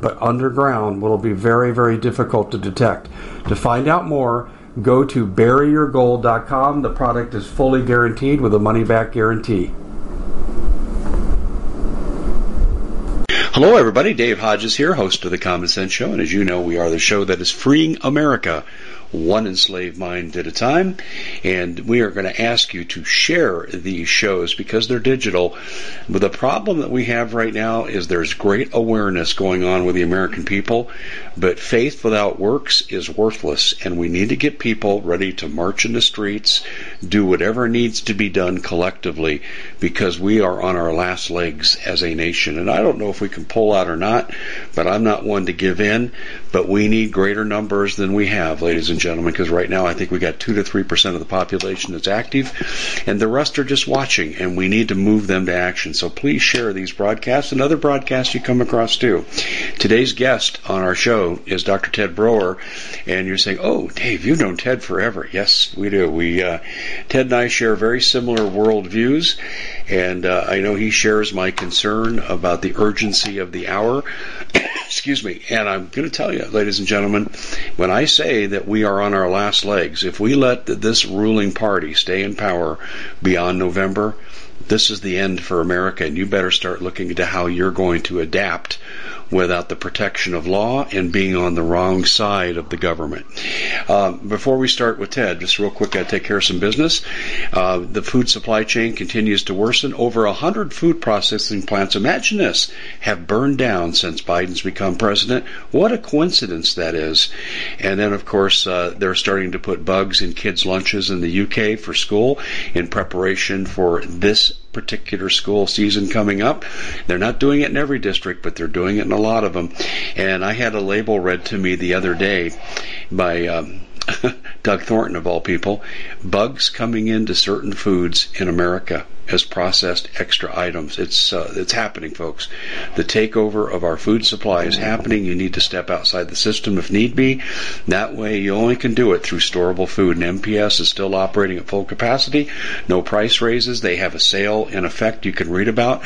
but underground will be very, very difficult to detect. To find out more, go to buryyourgold.com. The product is fully guaranteed with a money back guarantee. Hello, everybody. Dave Hodges here, host of The Common Sense Show. And as you know, we are the show that is freeing America one enslaved mind at a time. And we are going to ask you to share these shows because they're digital. But the problem that we have right now is there's great awareness going on with the American people, but faith without works is worthless. And we need to get people ready to march in the streets, do whatever needs to be done collectively because we are on our last legs as a nation. And I don't know if we can pull out or not, but I'm not one to give in. But we need greater numbers than we have, ladies and gentlemen, because right now I think we got 2 to 3% of the population that's active, and the rest are just watching, and we need to move them to action. So please share these broadcasts and other broadcasts you come across too. Today's guest on our show is Dr. Ted Broer, and you're saying, oh, Dave, you've known Ted forever. Yes, we do. We uh, Ted and I share very similar worldviews, and uh, I know he shares my concern about the urgency of the hour. Excuse me. And I'm going to tell you, ladies and gentlemen, when I say that we are on our last legs, if we let this ruling party stay in power beyond November, this is the end for America, and you better start looking into how you're going to adapt without the protection of law and being on the wrong side of the government. Um, before we start with Ted, just real quick, I take care of some business. Uh, the food supply chain continues to worsen. Over a hundred food processing plants, imagine this, have burned down since Biden's become president. What a coincidence that is. And then, of course, uh, they're starting to put bugs in kids' lunches in the UK for school in preparation for this particular school season coming up. They're not doing it in every district, but they're doing it in a lot of them. And I had a label read to me the other day by um, Doug Thornton, of all people, bugs coming into certain foods in America as processed extra items. It's uh, it's happening, folks. The takeover of our food supply is happening. You need to step outside the system if need be. That way, you only can do it through storable food. And MPS is still operating at full capacity. No price raises. They have a sale in effect you can read about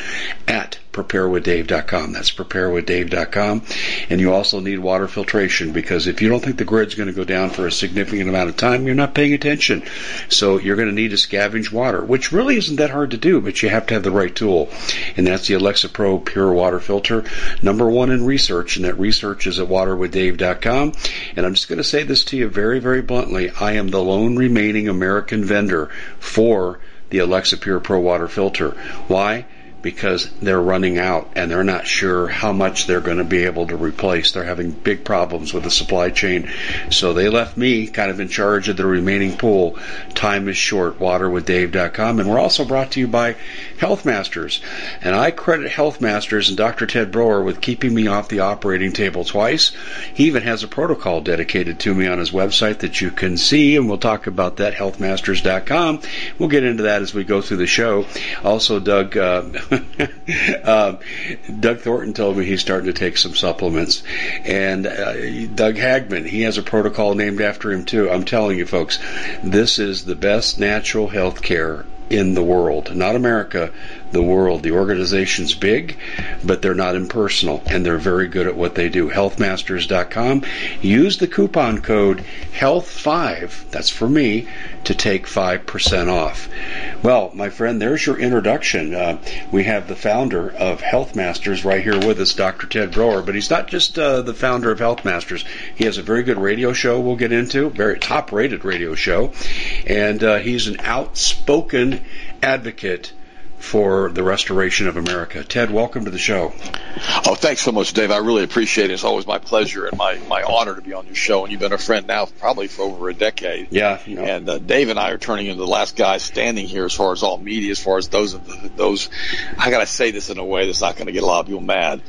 at preparewithdave.com. That's preparewithdave.com. And you also need water filtration because if you don't think the grid's going to go down for a significant amount of time, you're not paying attention. So you're going to need to scavenge water, which really isn't that hard to do, but you have to have the right tool. And that's the Alexa Pro Pure Water Filter, number one in research, and that research is at waterwithdave.com. And I'm just going to say this to you very, very bluntly. I am the lone remaining American vendor for the Alexa Pure Pro Water Filter. Why? Because they're running out and they're not sure how much they're going to be able to replace. They're having big problems with the supply chain. So they left me kind of in charge of the remaining pool. Time is short. Waterwithdave.com. And we're also brought to you by Health Masters. And I credit Health Masters and Dr. Ted Broer with keeping me off the operating table twice. He even has a protocol dedicated to me on his website that you can see, and we'll talk about that, healthmasters.com. We'll get into that as we go through the show. Also, Doug, uh, um, Doug Thornton told me he's starting to take some supplements, and uh, Doug Hagmann he has a protocol named after him too. I'm telling you, folks, this is the best natural health care in the world, not America, the world. The organization's big, but they're not impersonal, and they're very good at what they do. Healthmasters.com. Use the coupon code HEALTH5, that's for me, to take 5% off. Well, my friend, there's your introduction. Uh, we have the founder of Healthmasters right here with us, Dr. Ted Broer, but he's not just uh, the founder of Healthmasters. He has a very good radio show we'll get into, very top rated radio show, and uh, he's an outspoken advocate for the restoration of America. Ted, welcome to the show. Oh, thanks so much, Dave. I really appreciate it. It's always my pleasure and my, my honor to be on your show. And you've been a friend now probably for over a decade. Yeah. You know. And uh, Dave and I are turning into the last guys standing here as far as alt media, as far as those of those. I got to say this in a way that's not going to get a lot of people mad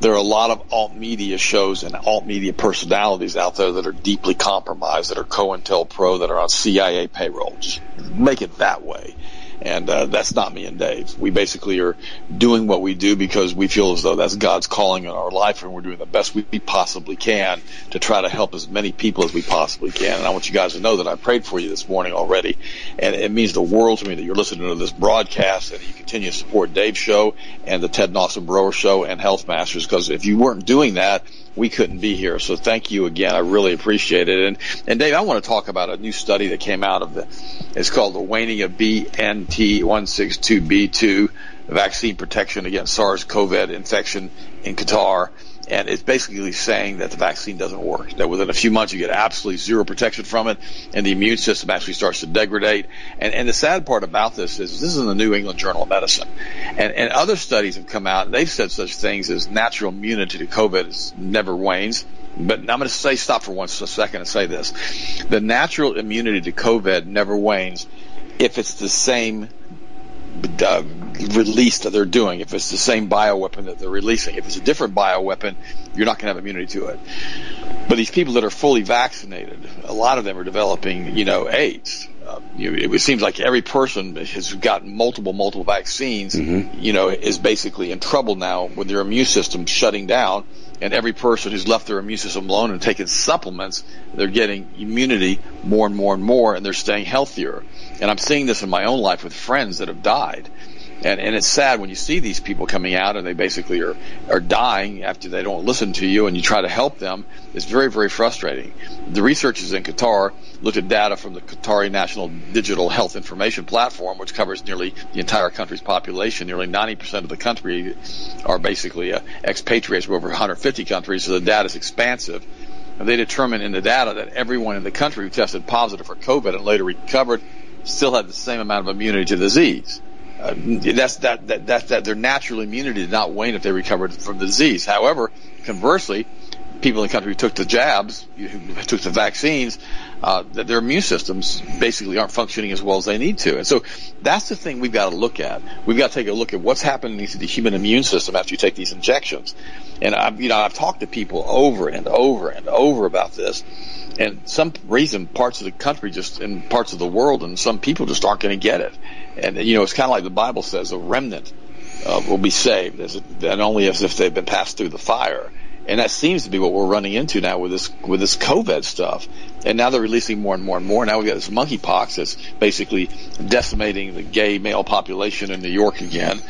there are a lot of alt media shows and alt media personalities out there that are deeply compromised, that are COINTELPRO, that are on CIA payroll. Just make it that way. And uh, that's not me and Dave. We basically are doing what we do because we feel as though that's God's calling in our life, and we're doing the best we possibly can to try to help as many people as we possibly can. And I want you guys to know that I prayed for you this morning already, and it means the world to me that you're listening to this broadcast and you continue to support Dave's show and the Ted Nawson Broer show and Health Masters. Because if you weren't doing that, we couldn't be here. So thank you again. I really appreciate it. And, and Dave, I want to talk about a new study that came out of the, it's called the waning of BNT162B2, vaccine protection against SARS-CoV infection in Qatar and it's basically saying that the vaccine doesn't work. That within a few months you get absolutely zero protection from it, and the immune system actually starts to degrade. And, and the sad part about this is this is in the New England Journal of Medicine, and, and other studies have come out and they've said such things as natural immunity to COVID is never wanes. But I'm going to say stop for one second and say this: the natural immunity to COVID never wanes if it's the same uh, release that they're doing, if it's the same bioweapon that they're releasing. If it's a different bioweapon, you're not going to have immunity to it. But these people that are fully vaccinated, a lot of them are developing, you know, AIDS. Uh, you know, it seems like every person has gotten multiple, multiple vaccines, mm-hmm. you know, is basically in trouble now with their immune system shutting down. And every person who's left their immune system alone and taken supplements, they're getting immunity more and more and more, and they're staying healthier. And I'm seeing this in my own life with friends that have died. And, and it's sad when you see these people coming out and they basically are, are dying after they don't listen to you and you try to help them. It's very, very frustrating. The researchers in Qatar looked at data from the Qatari National Digital Health Information Platform, which covers nearly the entire country's population. Nearly 90% of the country are basically uh, expatriates from over 150 countries, so the data is expansive. And they determined in the data that everyone in the country who tested positive for COVID and later recovered still had the same amount of immunity to disease. Uh, that's that, that that that their natural immunity did not wane if they recovered from the disease. However, conversely, people in the country who took the jabs, who took the vaccines, uh, that their immune systems basically aren't functioning as well as they need to. And so that's the thing we've got to look at. We've got to take a look at what's happening to the human immune system after you take these injections. And I've, you know, I've talked to people over and over and over about this. And some reason parts of the country just, in parts of the world and some people just aren't going to get it. And, you know, it's kind of like the Bible says, a remnant uh, will be saved, as it, and only as if they've been passed through the fire. And that seems to be what we're running into now with this with this COVID stuff. And now they're releasing more and more and more. Now we've got this monkeypox that's basically decimating the gay male population in New York again.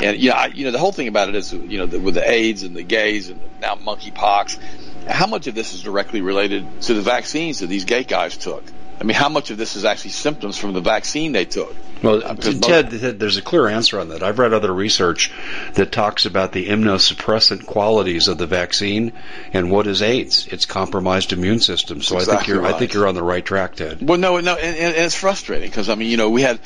And yeah, you know the whole thing about it is you know the, with the AIDS and the gays and now monkeypox. How much of this is directly related to the vaccines that these gay guys took? I mean, how much of this is actually symptoms from the vaccine they took? Well, uh, Ted, there's a clear answer on that. I've read other research that talks about the immunosuppressant qualities of the vaccine and what is AIDS. It's compromised immune system. So exactly I think you're right. I think you're on the right track, Ted. Well, no, no, and, and it's frustrating because I mean, you know, we had,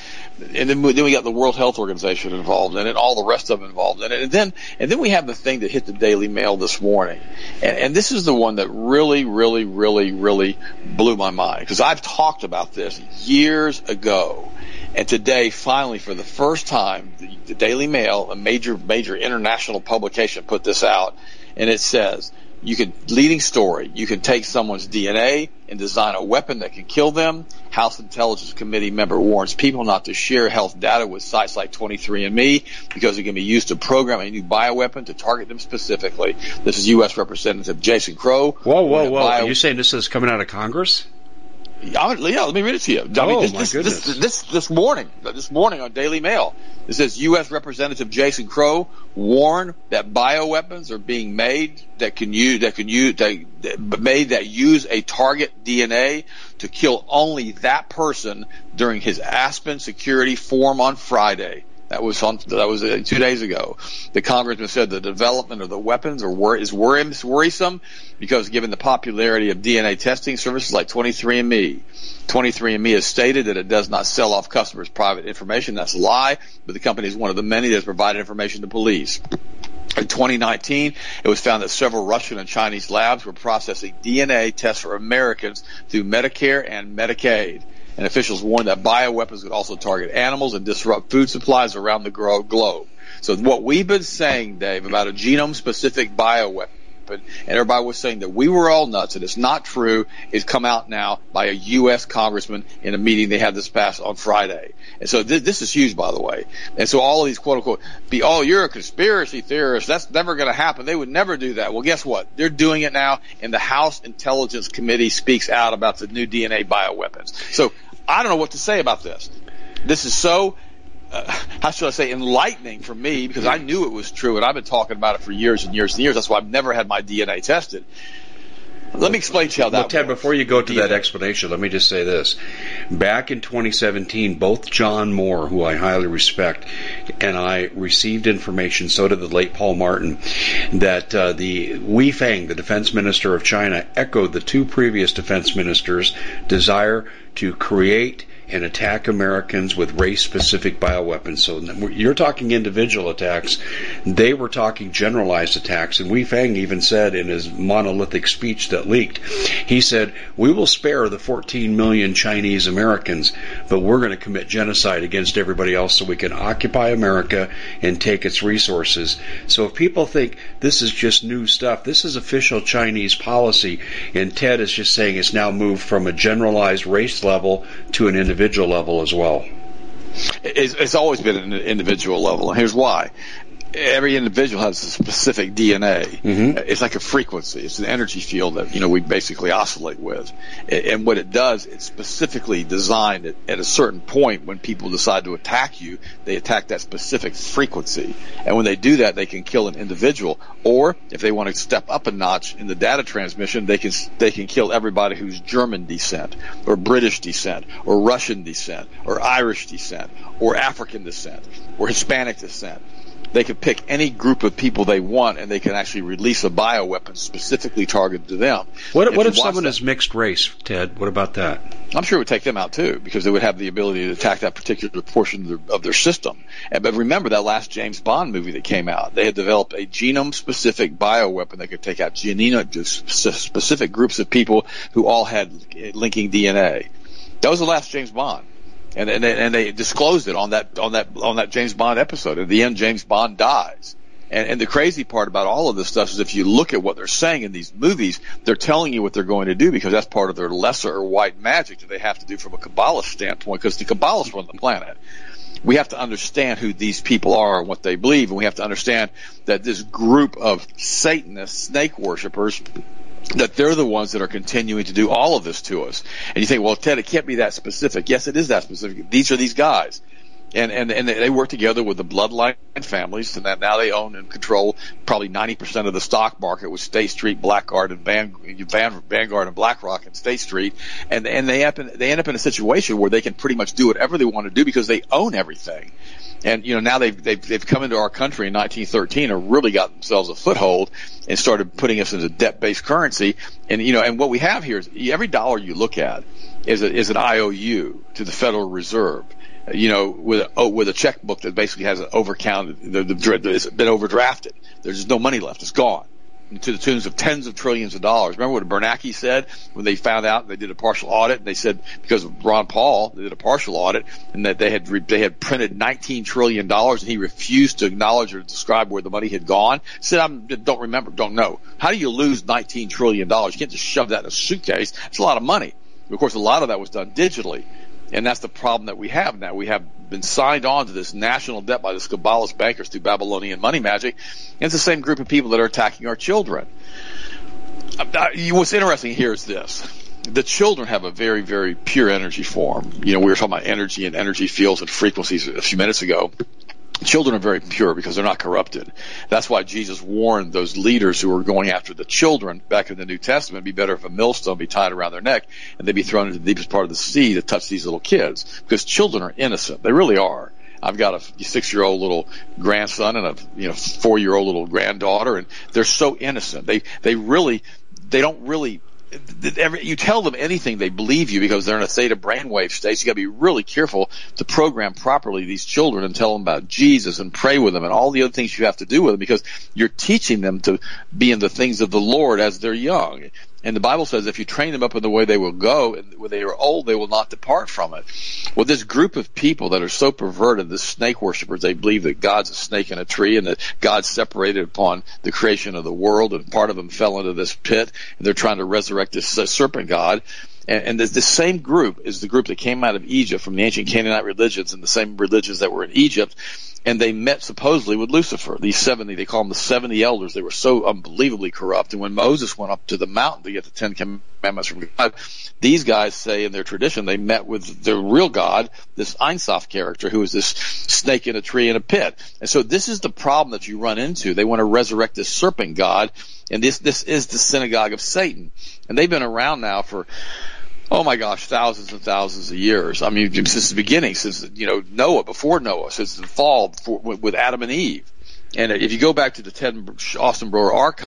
and then we, then we got the World Health Organization involved in it, all the rest of them involved in it, and then and then we have the thing that hit the Daily Mail this morning, and, and this is the one that really, really, really, really blew my mind because I've talked talked about this years ago. And today, finally, for the first time, the, the Daily Mail, a major, major international publication, put this out, and it says, you can leading story. You can take someone's DNA and design a weapon that can kill them. House Intelligence Committee member warns people not to share health data with sites like 23andMe because it can be used to program a new bioweapon to target them specifically. This is U.S. Representative Jason Crow. Whoa, whoa, whoa! Bio- Are you saying this is coming out of Congress? Yeah, let me read it to you. I oh, this, my this, goodness. This, this, this morning, this morning on Daily Mail, it says U.S. Representative Jason Crow warned that bioweapons are being made that can use that can use that, that made that use a target DNA to kill only that person during his Aspen security forum on Friday. That was on, that was uh, two days ago. The congressman said the development of the weapons are wor- is worrisome because given the popularity of DNA testing services like 23andMe, 23andMe has stated that it does not sell off customers' private information. That's a lie, but the company is one of the many that has provided information to police. In 2019, it was found that several Russian and Chinese labs were processing DNA tests for Americans through Medicare and Medicaid. And officials warned that bioweapons could also target animals and disrupt food supplies around the globe. So what we've been saying, Dave, about a genome-specific bioweapon and everybody was saying that we were all nuts, and it's not true, is come out now by a U.S. congressman in a meeting they had this past on Friday. And so this, is huge, by the way. And so all of these quote unquote, be, oh, you're a conspiracy theorist. That's never going to happen. They would never do that. Well, guess what? They're doing it now, and the House Intelligence Committee speaks out about the new DNA bioweapons. So I don't know what to say about this. This is so uh, how should I say, enlightening for me because I knew it was true and I've been talking about it for years and years and years. That's why I've never had my DNA tested. Let me explain to you how that. Well, Ted, works. before you go to that explanation, let me just say this: back in 2017, both John Moore, who I highly respect, and I received information. So did the late Paul Martin, that uh, the Wei Fang, the defense minister of China, echoed the two previous defense ministers' desire to create and attack Americans with race specific bioweapons. So you're talking individual attacks. They were talking generalized attacks. And Wei Fang even said in his monolithic speech that leaked, he said, We will spare the 14 million Chinese Americans, but we're going to commit genocide against everybody else so we can occupy America and take its resources. So if people think this is just new stuff, this is official Chinese policy. And Ted is just saying it's now moved from a generalized race level to an individual individual level as well? It's, always been an individual level. And here's why every individual has a specific DNA. Mm-hmm. It's like a frequency. It's an energy field that, you know, we basically oscillate with. And what it does, it's specifically designed at, at, a certain point when people decide to attack you, they attack that specific frequency. And when they do that, they can kill an individual. Or if they want to step up a notch in the data transmission, they can, they can kill everybody who's German descent or British descent or Russian descent or Irish descent or African descent or Hispanic descent they can pick any group of people they want and they can actually release a bioweapon specifically targeted to them. What, if, what if someone that, is mixed race, Ted? What about that? I'm sure it would take them out too because they would have the ability to attack that particular portion of their, of their system. And, but remember that last James Bond movie that came out, they had developed a genome specific bioweapon that could take out genome specific groups of people who all had linking DNA. That was the last James Bond and and they, and they disclosed it on that on that on that James Bond episode. At the end, James Bond dies. And, and the crazy part about all of this stuff is if you look at what they're saying in these movies, they're telling you what they're going to do because that's part of their lesser or white magic that they have to do from a Kabbalist standpoint because the Kabbalists run the planet. We have to understand who these people are and what they believe, and we have to understand that this group of Satanists, snake worshippers, that they're the ones that are continuing to do all of this to us. And you think, well, Ted, it can't be that specific. Yes, it is that specific. These are these guys. And, and, and they work together with the bloodline families and that now they own and control probably 90% of the stock market with State Street, Blackguard and Van, Van, Vanguard and BlackRock and State Street. And, and they, happen, they end up in a situation where they can pretty much do whatever they want to do because they own everything and you know now they've they've they've come into our country in 1913 and really got themselves a foothold and started putting us into debt-based currency. And you know, and what we have here is every dollar you look at is a, is an IOU to the Federal Reserve. You know, with a, oh, with a checkbook that basically has an overcounted, the, the, it's been overdrafted. There's no money left. It's gone to the tunes of tens of trillions of dollars. Remember what Bernanke said when they found out they did a partial audit? And they said because of Ron Paul, they did a partial audit and that they had re- they had printed 19 trillion dollars and he refused to acknowledge or describe where the money had gone. He said, I don't remember, don't know. How do you lose 19 trillion dollars? You can't just shove that in a suitcase. It's a lot of money. Of course, a lot of that was done digitally. And that's the problem that we have now. We have been signed on to this national debt by the Kabbalist bankers through Babylonian money magic. And it's the same group of people that are attacking our children. Uh, what's interesting here is this. The children have a very, very pure energy form. You know, we were talking about energy and energy fields and frequencies a few minutes ago children are very pure because they're not corrupted. That's why Jesus warned those leaders who were going after the children back in the New Testament, it'd be better if a millstone be tied around their neck and they'd be thrown into the deepest part of the sea to touch these little kids because children are innocent. They really are. I've got a six year old little grandson and a you know four year old little granddaughter, and they're so innocent. They they really they don't really you tell them anything, they believe you because they're in a theta brainwave state. You got to be really careful to program properly these children and tell them about Jesus and pray with them and all the other things you have to do with them because you're teaching them to be in the things of the Lord as they're young. And the Bible says if you train them up in the way they will go, and when they are old, they will not depart from it. Well, this group of people that are so perverted, the snake worshippers, they believe that God's a snake in a tree and that God separated upon the creation of the world and part of them fell into this pit and they're trying to resurrect this serpent God. And, and the same group is the group that came out of Egypt from the ancient Canaanite religions and the same religions that were in Egypt and they met supposedly with Lucifer. These 70, they call them the 70 elders. They were so unbelievably corrupt. And when Moses went up to the mountain to get the Ten Commandments from God, these guys say in their tradition they met with the real God, this Ein Sof character, who is this snake in a tree in a pit. And so this is the problem that you run into. They want to resurrect this serpent God, and this this is the synagogue of Satan. And they've been around now for Oh my gosh, thousands and thousands of years. I mean, since the beginning, since you know Noah, before Noah, since the fall before, with Adam and Eve. And if you go back to the Ted Austin Broer archive.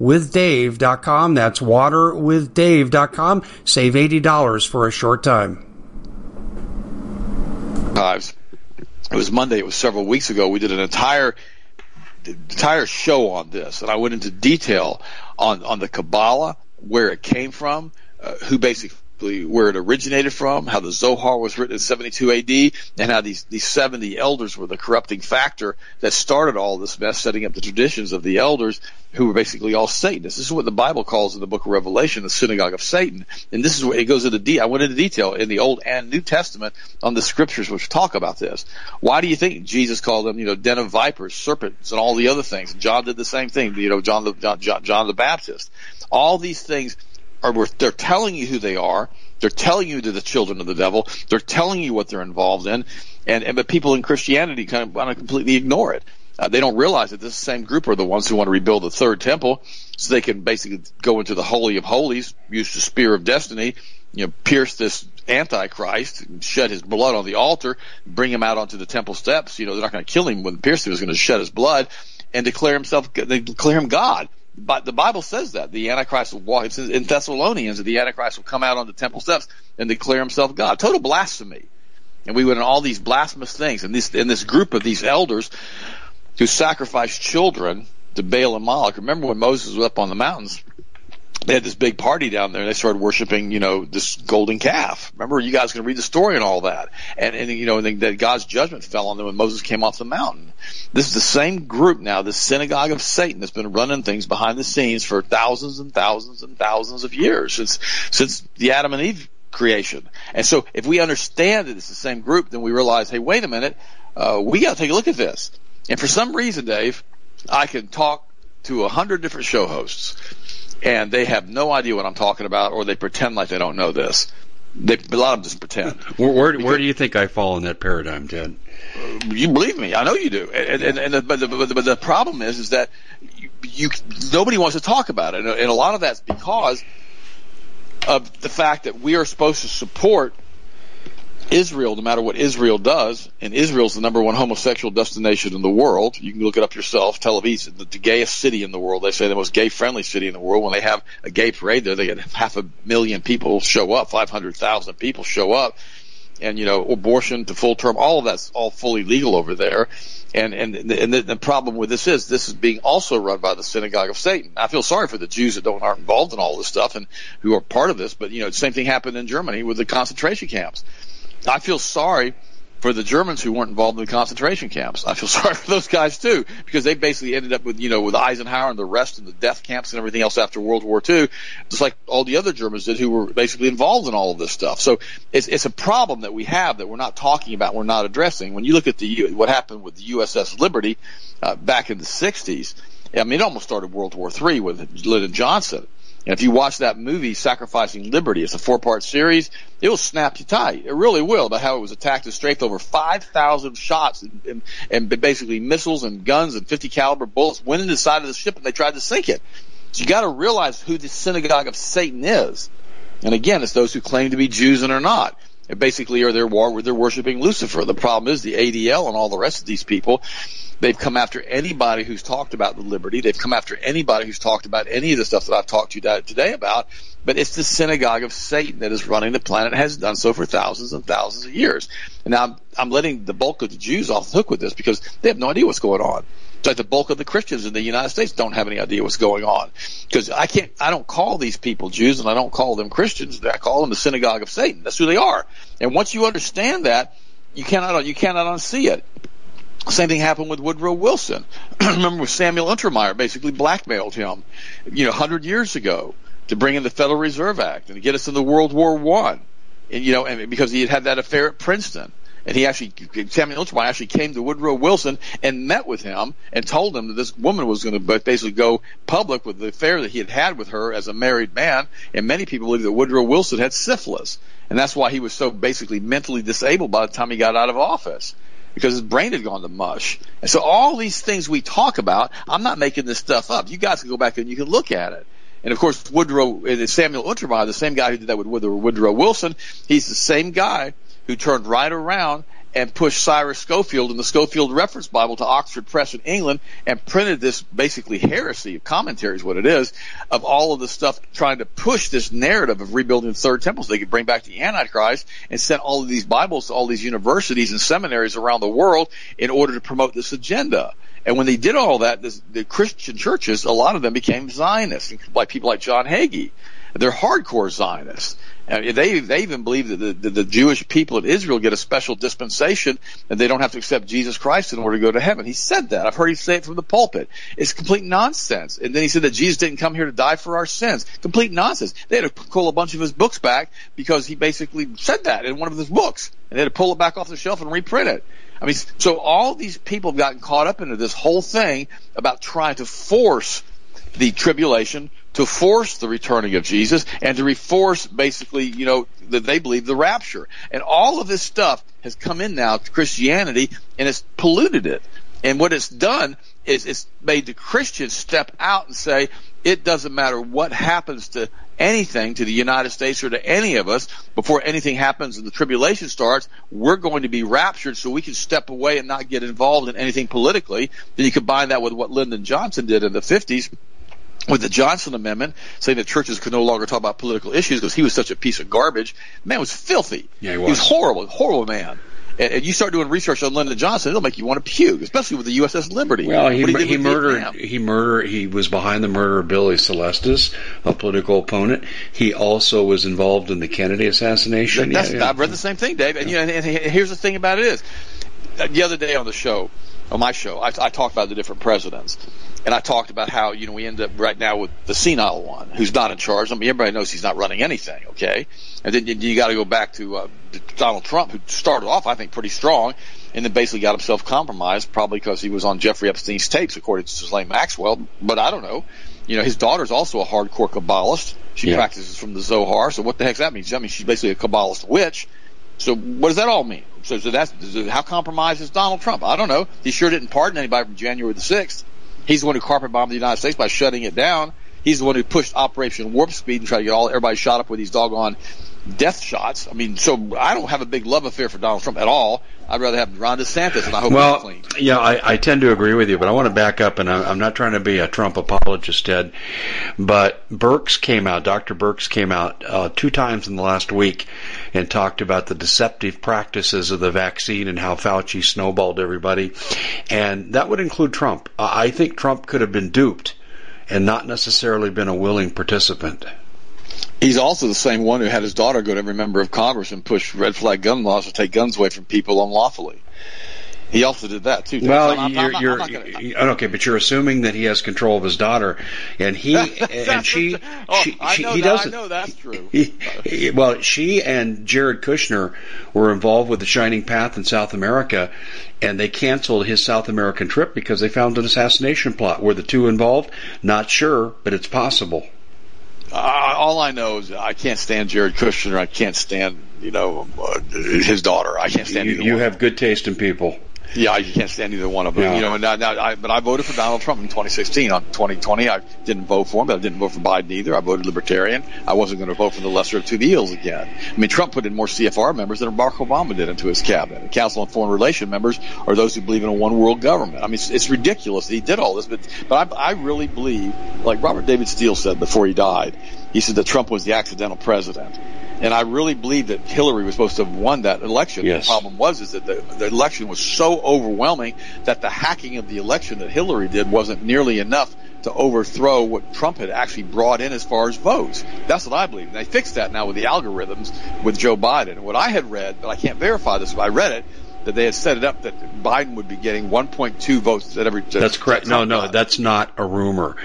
waterwithdave.com. That's waterwithdave.com. Save $80 for a short time. It was Monday. It was several weeks ago. We did an entire entire show on this, and I went into detail on on the Kabbalah, where it came from, uh, who basically where it originated from, how the Zohar was written in 72 AD, and how these, these 70 elders were the corrupting factor that started all this mess, setting up the traditions of the elders who were basically all Satanists. This is what the Bible calls in the book of Revelation the synagogue of Satan. And this is where it goes into de- I went into detail in the Old and New Testament on the scriptures which talk about this. Why do you think Jesus called them, you know, den of vipers, serpents, and all the other things? John did the same thing, you know, John the, John, John the Baptist. All these things are they're telling you who they are. They're telling you they're the children of the devil. They're telling you what they're involved in. And, and but people in Christianity kind of want to completely ignore it. Uh, they don't realize that this same group are the ones who want to rebuild the third temple so they can basically go into the holy of holies, use the spear of destiny, you know, pierce this Antichrist, shed his blood on the altar, bring him out onto the temple steps. You know, they're not going to kill him when pierced. He was going to shed his blood and declare himself, they declare him God. But the Bible says that the Antichrist will walk. It says in Thessalonians that the Antichrist will come out on the temple steps and declare himself God. Total blasphemy. And we went in all these blasphemous things. And this, in this group of these elders who sacrificed children to Baal and Moloch. Remember when Moses was up on the mountains? They had this big party down there and they started worshiping, you know, this golden calf. Remember, you guys can read the story and all that. And, and you know, and that God's judgment fell on them when Moses came off the mountain. This is the same group now, the synagogue of Satan that's been running things behind the scenes for thousands and thousands and thousands of years since, since the Adam and Eve creation. And so if we understand that it's the same group, then we realize, hey, wait a minute, uh, we got to take a look at this. And for some reason, Dave, I can talk to a hundred different show hosts and they have no idea what I'm talking about or they pretend like they don't know this. They, a lot of them just pretend. Where, where, where do you think I fall in that paradigm, Ted? You believe me, I know you do. And, and, and the, but, the, but, the, but the problem is, is that you, you nobody wants to talk about it, and a lot of that's because of the fact that we are supposed to support Israel, no matter what Israel does, and Israel's the number one homosexual destination in the world. You can look it up yourself. Tel Aviv, the, the gayest city in the world. They say the most gay-friendly city in the world. When they have a gay parade there, they get half a million people show up, 500,000 people show up. And, you know, abortion to full term, all of that's all fully legal over there. And, and, and the, the problem with this is, this is being also run by the synagogue of Satan. I feel sorry for the Jews that don't, aren't involved in all this stuff and who are part of this, but, you know, the same thing happened in Germany with the concentration camps I feel sorry for the Germans who weren't involved in the concentration camps. I feel sorry for those guys too, because they basically ended up with, you know, with Eisenhower and the rest in the death camps and everything else after World War II, just like all the other Germans did who were basically involved in all of this stuff. So it's, it's a problem that we have that we're not talking about, we're not addressing. When you look at the, what happened with the USS Liberty, uh, back in the 60s, I mean, it almost started World War III with Lyndon Johnson. And if you watch that movie, Sacrificing Liberty, it's a four part series, it will snap you tight. It really will about how it was attacked and strafed over 5,000 shots and, and, and, basically missiles and guns and 50 caliber bullets went into the side of the ship and they tried to sink it. So you gotta realize who the synagogue of Satan is. And again, it's those who claim to be Jews and are not. And basically are their war where they're worshiping Lucifer. The problem is the ADL and all the rest of these people They've come after anybody who's talked about the liberty. They've come after anybody who's talked about any of the stuff that I've talked to you today about. But it's the synagogue of Satan that is running the planet, has done so for thousands and thousands of years. And now I'm, I'm letting the bulk of the Jews off the hook with this because they have no idea what's going on. It's like the bulk of the Christians in the United States don't have any idea what's going on. Because I can't, I don't call these people Jews and I don't call them Christians. I call them the synagogue of Satan. That's who they are. And once you understand that, you cannot, you cannot unsee it. Same thing happened with Woodrow Wilson. Remember, Samuel Untermyer basically blackmailed him, you know, 100 years ago to bring in the Federal Reserve Act and to get us into World War One, and you know, and because he had had that affair at Princeton. And he actually, Samuel Untermyer actually came to Woodrow Wilson and met with him and told him that this woman was going to basically go public with the affair that he had had with her as a married man. And many people believe that Woodrow Wilson had syphilis. And that's why he was so basically mentally disabled by the time he got out of office because his brain had gone to mush. And so all these things we talk about, I'm not making this stuff up. You guys can go back and you can look at it. And of course, Woodrow, Samuel Untermyer, the same guy who did that with Woodrow Wilson, he's the same guy who turned right around and pushed Cyrus Scofield in the Scofield Reference Bible to Oxford Press in England and printed this basically heresy of commentaries, what it is, of all of the stuff trying to push this narrative of rebuilding the third temple so they could bring back the Antichrist and sent all of these Bibles to all these universities and seminaries around the world in order to promote this agenda. And when they did all that, this, the Christian churches, a lot of them became Zionists, like people like John Hagee. They're hardcore Zionists. And they they even believe that the, the, the, Jewish people of Israel get a special dispensation and they don't have to accept Jesus Christ in order to go to heaven. He said that. I've heard him say it from the pulpit. It's complete nonsense. And then he said that Jesus didn't come here to die for our sins. Complete nonsense. They had to pull a bunch of his books back because he basically said that in one of his books. And they had to pull it back off the shelf and reprint it. I mean, so all these people have gotten caught up into this whole thing about trying to force the tribulation to force the returning of Jesus and to reforce basically, you know, that they believe the rapture. And all of this stuff has come in now to Christianity and it's polluted it. And what it's done is it's made the Christians step out and say it doesn't matter what happens to anything to the United States or to any of us before anything happens and the tribulation starts, we're going to be raptured so we can step away and not get involved in anything politically. Then you combine that with what Lyndon Johnson did in the 50s with the Johnson Amendment, saying that churches could no longer talk about political issues because he was such a piece of garbage. Man was filthy. Yeah, he was. He was horrible, horrible man and, and you start doing research on Lyndon Johnson, it'll make you want to puke, especially with the USS Liberty. Well, he, he, he murdered. Vietnam. He murdered. He was behind the murder of Billie Sol Estes, a political opponent. He also was involved in the Kennedy assassination. yeah, yeah. I've read the same thing, Dave. And, you know, and, and here's the thing about it is, uh, the other day on the show, on my show, I, I talked about the different presidents and I talked about how you know we end up right now with the senile one who's not in charge. I mean, everybody knows he's not running anything. Okay, and then you, you got to go back to uh, Donald Trump, who started off, I think, pretty strong, and then basically got himself compromised, probably because he was on Jeffrey Epstein's tapes, according to Ghislaine Maxwell. But I don't know. You know, his daughter's also a hardcore Kabbalist. She yeah. practices from the Zohar. So what the heck does that mean? I mean, she's basically a Kabbalist witch. So what does that all mean? So, so that's how compromised is Donald Trump? I don't know. He sure didn't pardon anybody from January the sixth. He's the one who carpet bombed the United States by shutting it down. He's the one who pushed Operation Warp Speed and tried to get all everybody shot up with these doggone death shots. I mean, so I don't have a big love affair for Donald Trump at all. I'd rather have Ron DeSantis, and I hope well, he's clean. Yeah, I, I tend to agree with you, but I want to back up, and I, I'm not trying to be a Trump apologist, Ted. But Birx came out, Dr. Birx came out uh, two times in the last week and talked about the deceptive practices of the vaccine and how Fauci snowballed everybody, and that would include Trump. I think Trump could have been duped and not necessarily been a willing participant. He's also the same one who had his daughter go to every member of Congress and push red flag gun laws to take guns away from people unlawfully. He also did that too. Well, I'm, you're, I'm, you're, I'm gonna, okay, but you're assuming that he has control of his daughter, and he and she, oh, she, she he that, doesn't. I know that's true. He, he, well, she and Jared Kushner were involved with the Shining Path in South America, and they canceled his South American trip because they found an assassination plot. Were the two involved? Not sure, but it's possible. Uh, all I know is I can't stand Jared Kushner. I can't stand, you know, uh, his daughter. I can't stand. You, you have good taste in people. Yeah, I can't stand either one of them. Yeah. You know, now, now, I, but I voted for Donald Trump in 2016. On 2020, I didn't vote for him, but I didn't vote for Biden either. I voted Libertarian. I wasn't going to vote for the lesser of two evils again. I mean, Trump put in more CFR members than Barack Obama did into his cabinet. The Council on Foreign Relations members are those who believe in a one world government. I mean, it's, it's ridiculous that he did all this, but but I, I really believe, like Robert David Steele said before he died, he said that Trump was the accidental president. And I really believe that Hillary was supposed to have won that election. Yes. The problem was is that the, the election was so overwhelming that the hacking of the election that Hillary did wasn't nearly enough to overthrow what Trump had actually brought in as far as votes. That's what I believe. And they fixed that now with the algorithms with Joe Biden. And what I had read, but I can't verify this, but I read it, that they had set it up that Biden would be getting 1.2 votes at every. That's correct. No, no, that's not a rumor.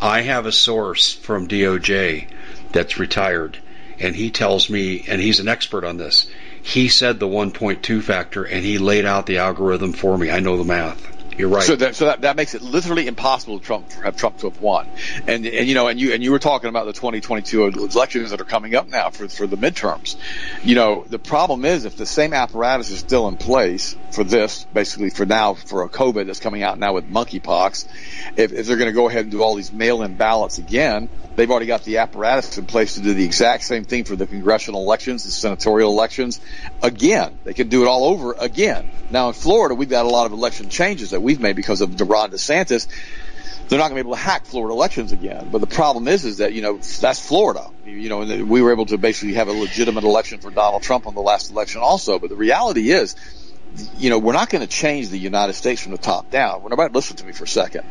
I have a source from DOJ that's retired and he tells me, and he's an expert on this. He said the 1.2 factor, and he laid out the algorithm for me. I know the math. You're right. So that so that, that makes it literally impossible to Trump have Trump to have won. And and you know and you and you were talking about the 2022 elections that are coming up now for for the midterms. You know the problem is if the same apparatus is still in place for this, basically for now for a COVID that's coming out now with monkeypox, if, if they're going to go ahead and do all these mail-in ballots again, they've already got the apparatus in place to do the exact same thing for the congressional elections, the senatorial elections. Again, they can do it all over again. Now in Florida, we've got a lot of election changes that we've made because of Ron DeSantis. They're not going to be able to hack Florida elections again. But the problem is, is that you know that's Florida. You know, and we were able to basically have a legitimate election for Donald Trump on the last election also. But the reality is, you know, we're not going to change the United States from the top down. When everybody listen to me for a second,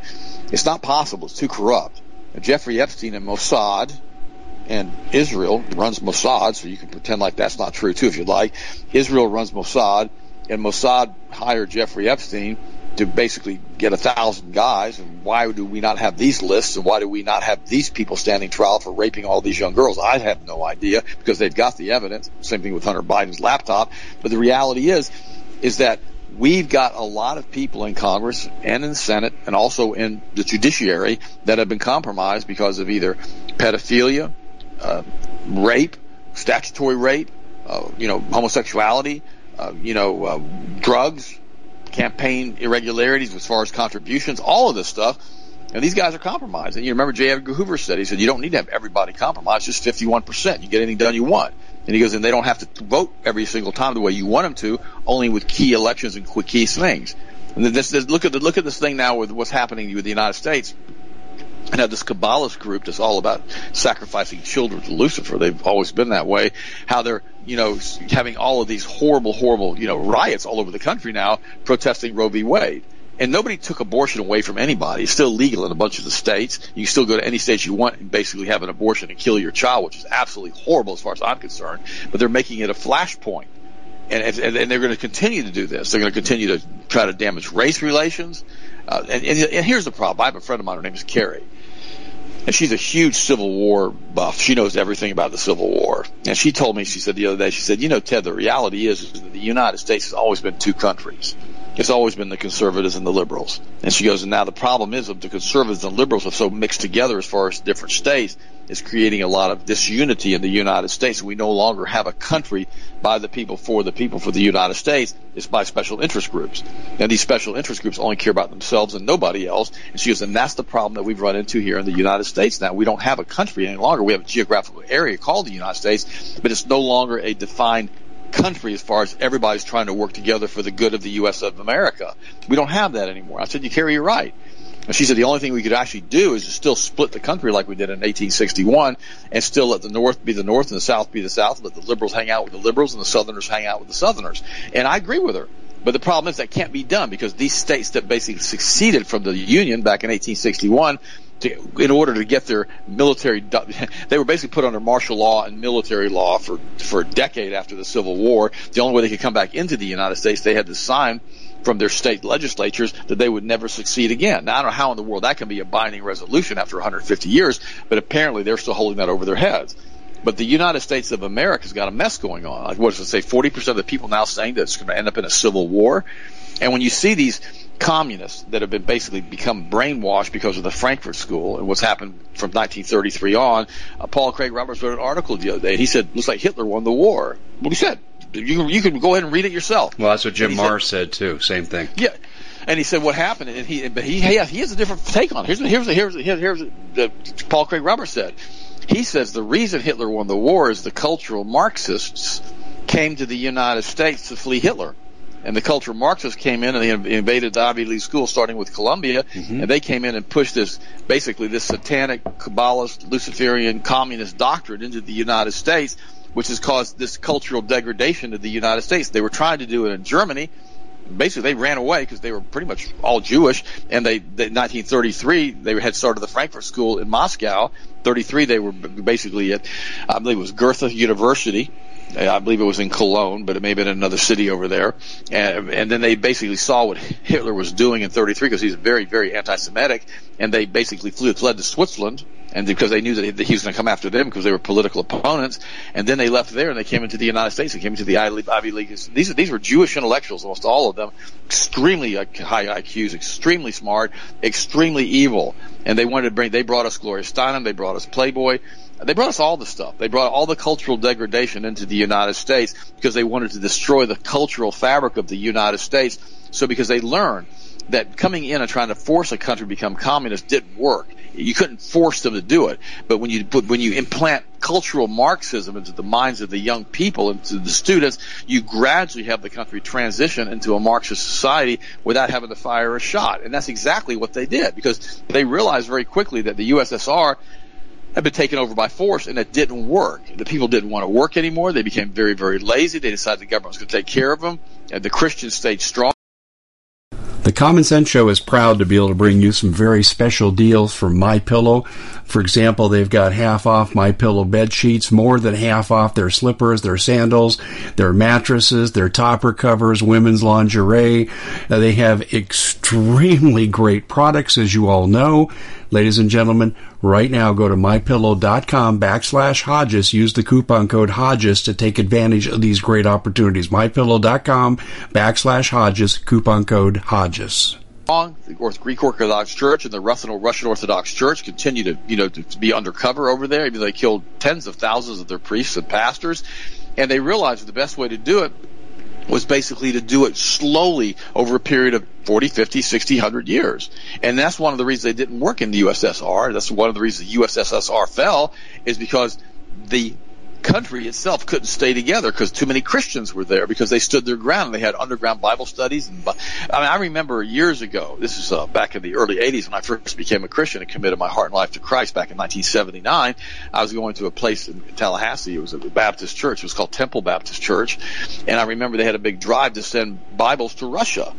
it's not possible. It's too corrupt. Jeffrey Epstein and Mossad and Israel runs Mossad, so you can pretend like that's not true too if you'd like. Israel runs Mossad, and Mossad hired Jeffrey Epstein to basically get a thousand guys. And why do we not have these lists? And why do we not have these people standing trial for raping all these young girls? I have no idea because they've got the evidence. Same thing with Hunter Biden's laptop. But the reality is, is that we've got a lot of people in Congress and in the Senate and also in the judiciary that have been compromised because of either pedophilia, uh, rape, statutory rape, uh, you know, homosexuality, uh, you know, uh, drugs, campaign irregularities as far as contributions, all of this stuff. And these guys are compromised. And you remember J. Edgar Hoover said, he said, you don't need to have everybody compromised, just 51%. You get anything done you want. And he goes, and they don't have to vote every single time the way you want them to, only with key elections and key things. And this, this, look at the, look at this thing now with what's happening with the United States and have this Kabbalist group that's all about sacrificing children to Lucifer. They've always been that way. How they're, you know, having all of these horrible, horrible, you know, riots all over the country now protesting Roe v. Wade. And nobody took abortion away from anybody. It's still legal in a bunch of the states. You can still go to any state you want and basically have an abortion and kill your child, which is absolutely horrible as far as I'm concerned. But they're making it a flashpoint. And, and, and they're going to continue to do this. They're going to continue to try to damage race relations. Uh, and, and, and here's the problem. I have a friend of mine. Her name is Carrie and she's a huge Civil War buff. She knows everything about the Civil War. And she told me, she said the other day, she said, you know, Ted, the reality is, is that the United States has always been two countries. It's always been the conservatives and the liberals. And she goes, and now the problem is that the conservatives and liberals are so mixed together as far as different states is creating a lot of disunity in the United States. We no longer have a country by the people for the people for the United States. It's by special interest groups. And these special interest groups only care about themselves and nobody else. And she goes, and that's the problem that we've run into here in the United States now. We don't have a country any longer. We have a geographical area called the United States, but it's no longer a defined country as far as everybody's trying to work together for the good of the U.S. of America. We don't have that anymore. I said, you carry, you're right. And she said the only thing we could actually do is still split the country like we did in 1861 and still let the North be the North and the South be the South, let the liberals hang out with the liberals and the Southerners hang out with the Southerners. And I agree with her. But the problem is that can't be done because these states that basically succeeded from the Union back in 1861 to, in order to get their military, they were basically put under martial law and military law for, for a decade after the Civil War. The only way they could come back into the United States, they had to sign from their state legislatures that they would never succeed again. Now, I don't know how in the world that can be a binding resolution after 150 years, but apparently they're still holding that over their heads. But the United States of America's got a mess going on. Like, what does it say? 40% of the people now saying that it's going to end up in a civil war. And when you see these communists that have been basically become brainwashed because of the Frankfurt School and what's happened from 1933 on. Uh, Paul Craig Roberts wrote an article the other day. He said, looks like Hitler won the war. What he said. You, you can go ahead and read it yourself. Well, that's what Jim Marrs said, said, too. Same thing. Yeah. And he said what happened, and he, but he, yeah, he has a different take on it. Here's, here's, here's, here's, here's the Paul Craig Roberts said. He says the reason Hitler won the war is the cultural Marxists came to the United States to flee Hitler and the cultural Marxists came in and they invaded the Ivy League schools, starting with Columbia, mm-hmm. and they came in and pushed this basically this satanic Kabbalist, Luciferian, communist doctrine into the United States, which has caused this cultural degradation to the United States. They were trying to do it in Germany. Basically, they ran away because they were pretty much all Jewish, and they, they 1933 they had started the Frankfurt School in Moscow. 33 they were basically at I believe it was Goethe University I believe it was in Cologne, but it may have been another city over there. And, and then they basically saw what Hitler was doing in 33 because he's very, very anti-Semitic. And they basically flew, fled to Switzerland and because they knew that he was going to come after them because they were political opponents. And then they left there and they came into the United States and came into the Ivy League. These these were Jewish intellectuals, almost all of them, extremely uh, high IQs, extremely smart, extremely evil. And they wanted to bring. They brought us Gloria Steinem. They brought us Playboy. They brought us all the stuff. They brought all the cultural degradation into the United States because they wanted to destroy the cultural fabric of the United States. So because they learned that coming in and trying to force a country to become communist didn't work. You couldn't force them to do it. But when you put, when you implant cultural Marxism into the minds of the young people and to the students, you gradually have the country transition into a Marxist society without having to fire a shot. And that's exactly what they did because they realized very quickly that the USSR had been taken over by force, and it didn't work. The people didn't want to work anymore. They became very, very lazy. They decided the government was going to take care of them, and the Christians stayed strong. The Common Sense Show is proud to be able to bring you some very special deals from My Pillow. For example, they've got half off My Pillow bed sheets, more than half off their slippers, their sandals, their mattresses, their topper covers, women's lingerie. Uh, they have extremely great products, as you all know. Ladies and gentlemen, right now go to mypillow.com backslash Hodges. Use the coupon code Hodges to take advantage of these great opportunities. Mypillow.com backslash Hodges, coupon code Hodges. The Greek Orthodox Church and the Russian Orthodox Church continue to, you know, to be undercover over there. Even though they killed tens of thousands of their priests and pastors, and they realized the best way to do it was basically to do it slowly over a period of 40, 50, 60, 100 years. And that's one of the reasons they didn't work in the USSR. That's one of the reasons the USSR fell is because the country itself couldn't stay together because too many Christians were there because they stood their ground they had underground Bible studies. And I mean, I remember years ago. This is uh, back in the early '80s when I first became a Christian and committed my heart and life to Christ back in 1979. I was going to a place in Tallahassee. It was a Baptist church. It was called Temple Baptist Church, and I remember they had a big drive to send Bibles to Russia.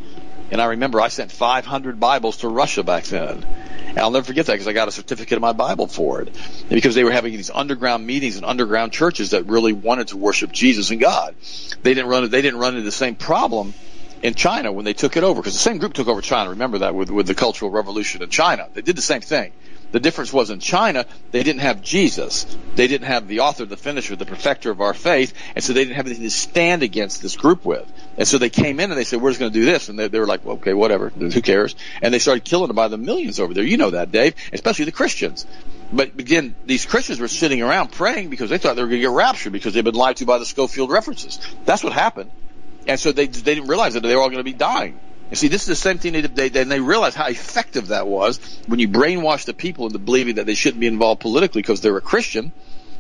And I remember I sent 500 Bibles to Russia back then. And I'll never forget that because I got a certificate of my Bible for it. Because they were having these underground meetings and underground churches that really wanted to worship Jesus and God. They didn't run they didn't run into the same problem in China when they took it over because the same group took over China. Remember that with with the Cultural Revolution in China. They did the same thing. The difference was in China, they didn't have Jesus. They didn't have the author, the finisher, the perfecter of our faith, and so they didn't have anything to stand against this group with. And so they came in and they said, we're just going to do this. And they, they were like, well, okay, whatever. Who cares? And they started killing them by the millions over there. You know that, Dave, especially the Christians. But again, these Christians were sitting around praying because they thought they were going to get raptured because they'd been lied to by the Scofield references. That's what happened. And so they, they didn't realize that they were all going to be dying. And see, this is the same thing they did. They, they realized how effective that was when you brainwash the people into believing that they shouldn't be involved politically because they're a Christian.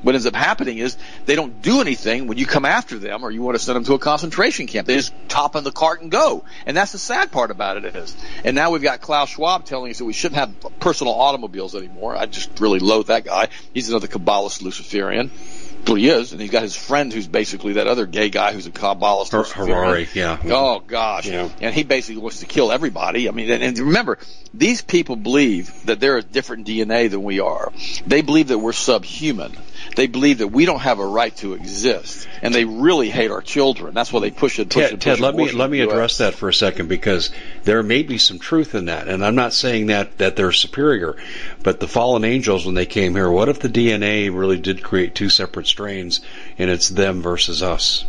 What ends up happening is they don't do anything when you come after them or you want to send them to a concentration camp. They just top in the cart and go. And that's the sad part about it is. And now we've got Klaus Schwab telling us that we shouldn't have personal automobiles anymore. I just really loathe that guy. He's another Kabbalist Luciferian what he is, and he's got his friend who's basically that other gay guy who's a Kabbalist. Har- Harari, yeah. Oh gosh, Yeah. and he basically wants to kill everybody. I mean, and, and remember, these people believe that they're a different DNA than we are. They believe that we're subhuman. They believe that we don't have a right to exist, and they really hate our children. That's why they push it. Push Ted, it, Ted let me let me address that for a second because there may be some truth in that, and I'm not saying that that they're superior, but the fallen angels when they came here, what if the DNA really did create two separate strains, and it's them versus us?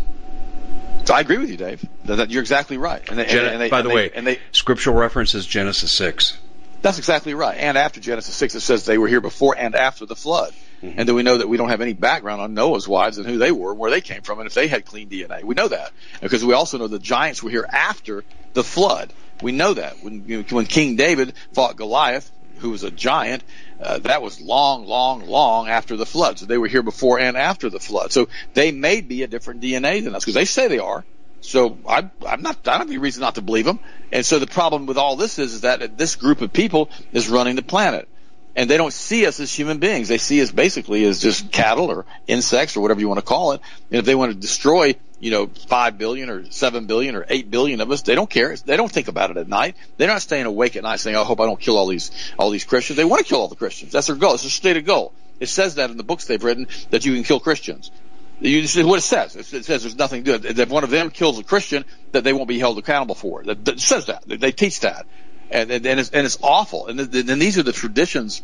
I agree with you, Dave. That, you're exactly right. And they, Gen- and they- by the they- way, and they scriptural references Genesis six. That's exactly right. And after Genesis 6, it says they were here before and after the flood. Mm-hmm. And then we know that we don't have any background on Noah's wives and who they were, and where they came from, and if they had clean DNA. We know that. Because we also know the giants were here after the flood. We know that. When, when King David fought Goliath, who was a giant, uh, that was long, long, long after the flood. So they were here before and after the flood. So they may be a different DNA than us, because they say they are. So I, I'm not, I don't have any reason not to believe them. And so the problem with all this is, is that this group of people is running the planet. And they don't see us as human beings. They see us basically as just cattle or insects or whatever you want to call it. And if they want to destroy, you know, five billion or seven billion or eight billion of us, they don't care. They don't think about it at night. They're not staying awake at night saying, "I hope I don't kill all these all these Christians." They want to kill all the Christians. That's their goal. It's their stated goal. It says that in the books they've written that you can kill Christians. You is what it says. It it says there's nothing to it. If one of them kills a Christian, that they won't be held accountable for it. That says that. They teach that, and and, and, it's, and it's awful. And, th- and these are the traditions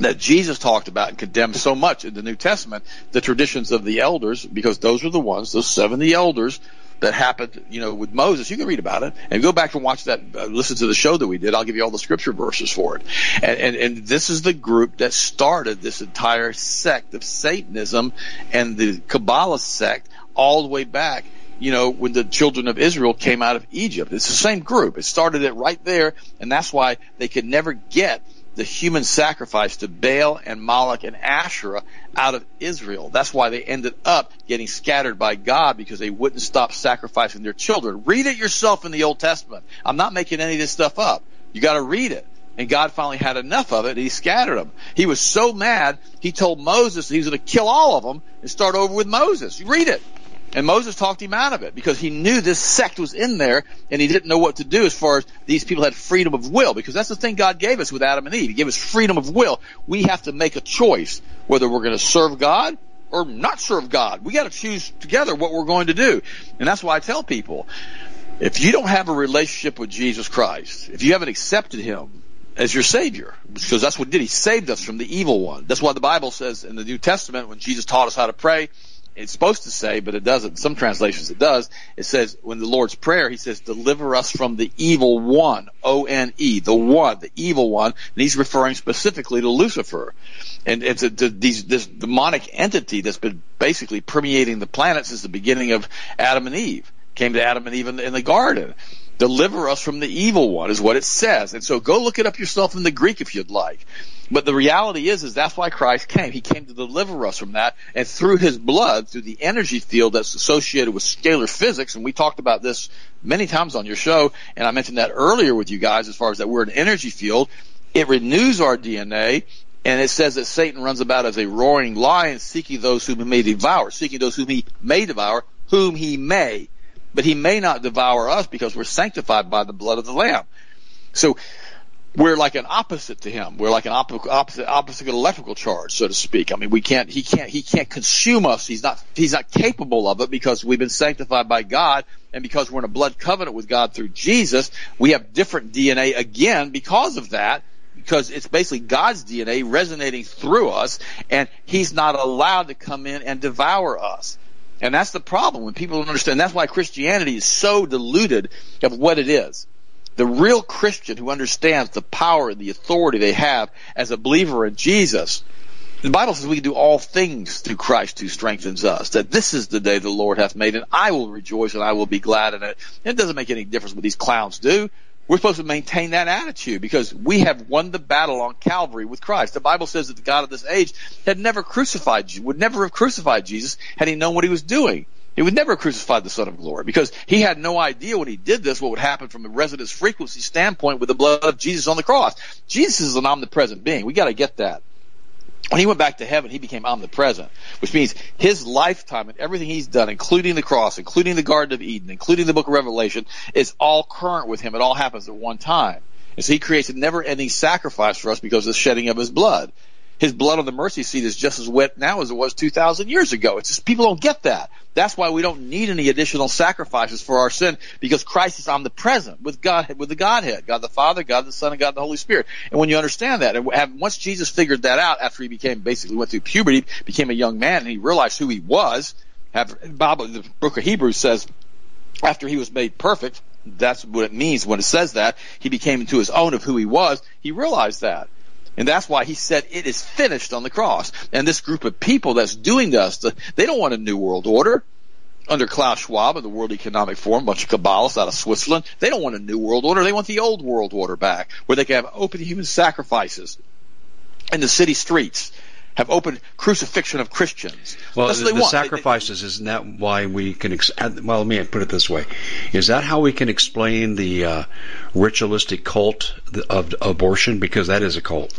that Jesus talked about and condemned so much in the New Testament. The traditions of the elders, because those are the ones, those seventy elders that happened, you know, with Moses. You can read about it and go back and watch that, uh, listen to the show that we did. I'll give you all the scripture verses for it. And, and, and this is the group that started this entire sect of Satanism and the Kabbalah sect all the way back you know, when the children of Israel came out of Egypt. It's the same group. It started it right there, and that's why they could never get the human sacrifice to Baal and Moloch and Asherah out of Israel. That's why they ended up getting scattered by God because they wouldn't stop sacrificing their children. Read it yourself in the Old Testament. I'm not making any of this stuff up. You got to read it. And God finally had enough of it. And he scattered them. He was so mad. He told Moses he was going to kill all of them and start over with Moses. Read it. And Moses talked him out of it because he knew this sect was in there and he didn't know what to do as far as these people had freedom of will because that's the thing God gave us with Adam and Eve. He gave us freedom of will. We have to make a choice whether we're going to serve God or not serve God. We got to choose together what we're going to do. And that's why I tell people, if you don't have a relationship with Jesus Christ, if you haven't accepted him as your savior, because that's what he did. He saved us from the evil one. That's why the Bible says in the New Testament when Jesus taught us how to pray, it's supposed to say, but it doesn't. Some translations it does. It says when the Lord's prayer, he says, deliver us from the evil one. O-N-E, the one, the evil one. And he's referring specifically to Lucifer. And it's a, these, this demonic entity that's been basically permeating the planet since the beginning of Adam and Eve. came to Adam and Eve in the, in the garden. Deliver us from the evil one is what it says. And so go look it up yourself in the Greek if you'd like. But the reality is, is that's why Christ came. He came to deliver us from that. And through his blood, through the energy field that's associated with scalar physics, and we talked about this many times on your show, and I mentioned that earlier with you guys as far as that we're an energy field. It renews our DNA, and it says that Satan runs about as a roaring lion seeking those whom he may devour, seeking those whom he may devour, whom he may. But he may not devour us because we're sanctified by the blood of the Lamb. So we're like an opposite to him. We're like an op- opposite opposite electrical charge, so to speak. I mean, we can't he can't he can't consume us. He's not he's not capable of it because we've been sanctified by God and because we're in a blood covenant with God through Jesus. We have different DNA again because of that. Because it's basically God's DNA resonating through us, and He's not allowed to come in and devour us. And that's the problem when people don't understand. That's why Christianity is so diluted of what it is the real Christian who understands the power and the authority they have as a believer in Jesus, the Bible says we can do all things through Christ who strengthens us. That this is the day the Lord hath made, and I will rejoice and I will be glad in it. It doesn't make any difference what these clowns do. We're supposed to maintain that attitude because we have won the battle on Calvary with Christ. The Bible says that the God of this age had never crucified, would never have crucified Jesus had he known what he was doing. He would never crucify the Son of Glory because he had no idea when he did this what would happen from a resonance frequency standpoint with the blood of Jesus on the cross. Jesus is an omnipresent being. We got to get that. When he went back to heaven, he became omnipresent, which means his lifetime and everything he's done, including the cross, including the Garden of Eden, including the book of Revelation, is all current with him. It all happens at one time. And so he creates a never ending sacrifice for us because of the shedding of his blood his blood on the mercy seat is just as wet now as it was 2,000 years ago. It's just people don't get that. That's why we don't need any additional sacrifices for our sin because Christ is omnipresent with God, with the Godhead, God the Father, God the Son, and God the Holy Spirit. And when you understand that, and once Jesus figured that out after he became basically went through puberty, became a young man, and he realized who he was, have, Bible, the book of Hebrews says, after he was made perfect, that's what it means when it says that, he became into his own of who he was, he realized that. And that's why he said it is finished on the cross. And this group of people that's doing this, they don't want a new world order. Under Klaus Schwab and the World Economic Forum, a bunch of Kabbalists out of Switzerland, they don't want a new world order. They want the old world order back, where they can have open human sacrifices in the city streets have opened crucifixion of Christians. Well, That's the, the sacrifices isn't that why we can? Ex- well, let me put it this way: Is that how we can explain the uh, ritualistic cult of abortion? Because that is a cult.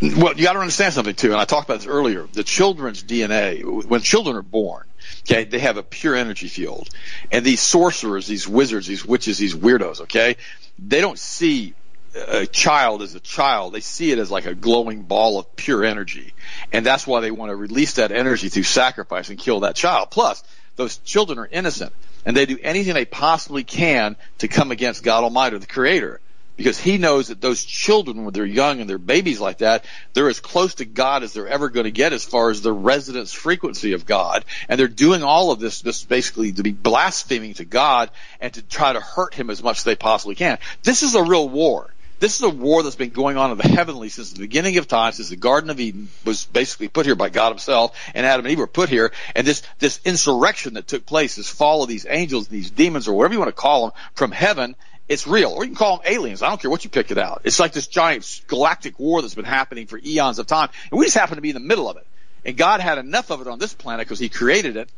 Well, you got to understand something too, and I talked about this earlier. The children's DNA, when children are born, okay, they have a pure energy field, and these sorcerers, these wizards, these witches, these weirdos, okay, they don't see a child is a child, they see it as like a glowing ball of pure energy. And that's why they want to release that energy through sacrifice and kill that child. Plus, those children are innocent and they do anything they possibly can to come against God Almighty, the Creator. Because he knows that those children, when they're young and they're babies like that, they're as close to God as they're ever going to get as far as the resonance frequency of God. And they're doing all of this, this basically to be blaspheming to God and to try to hurt him as much as they possibly can. This is a real war. This is a war that's been going on in the heavenly since the beginning of time, since the Garden of Eden was basically put here by God himself, and Adam and Eve were put here, and this, this insurrection that took place, this fall of these angels, these demons, or whatever you want to call them, from heaven, it's real. Or you can call them aliens. I don't care what you pick it out. It's like this giant galactic war that's been happening for eons of time, and we just happen to be in the middle of it. And God had enough of it on this planet because He created it,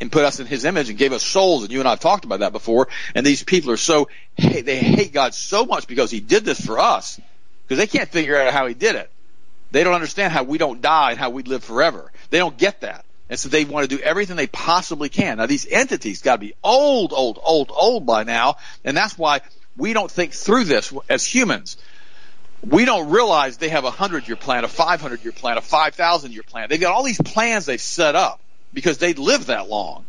and put us in his image and gave us souls and you and I have talked about that before and these people are so they hate God so much because he did this for us because they can't figure out how he did it. They don't understand how we don't die and how we live forever. They don't get that. And so they want to do everything they possibly can. Now these entities got to be old old old old by now and that's why we don't think through this as humans. We don't realize they have a hundred year plan, a 500 year plan, a 5,000 year plan. They've got all these plans they've set up because they live that long.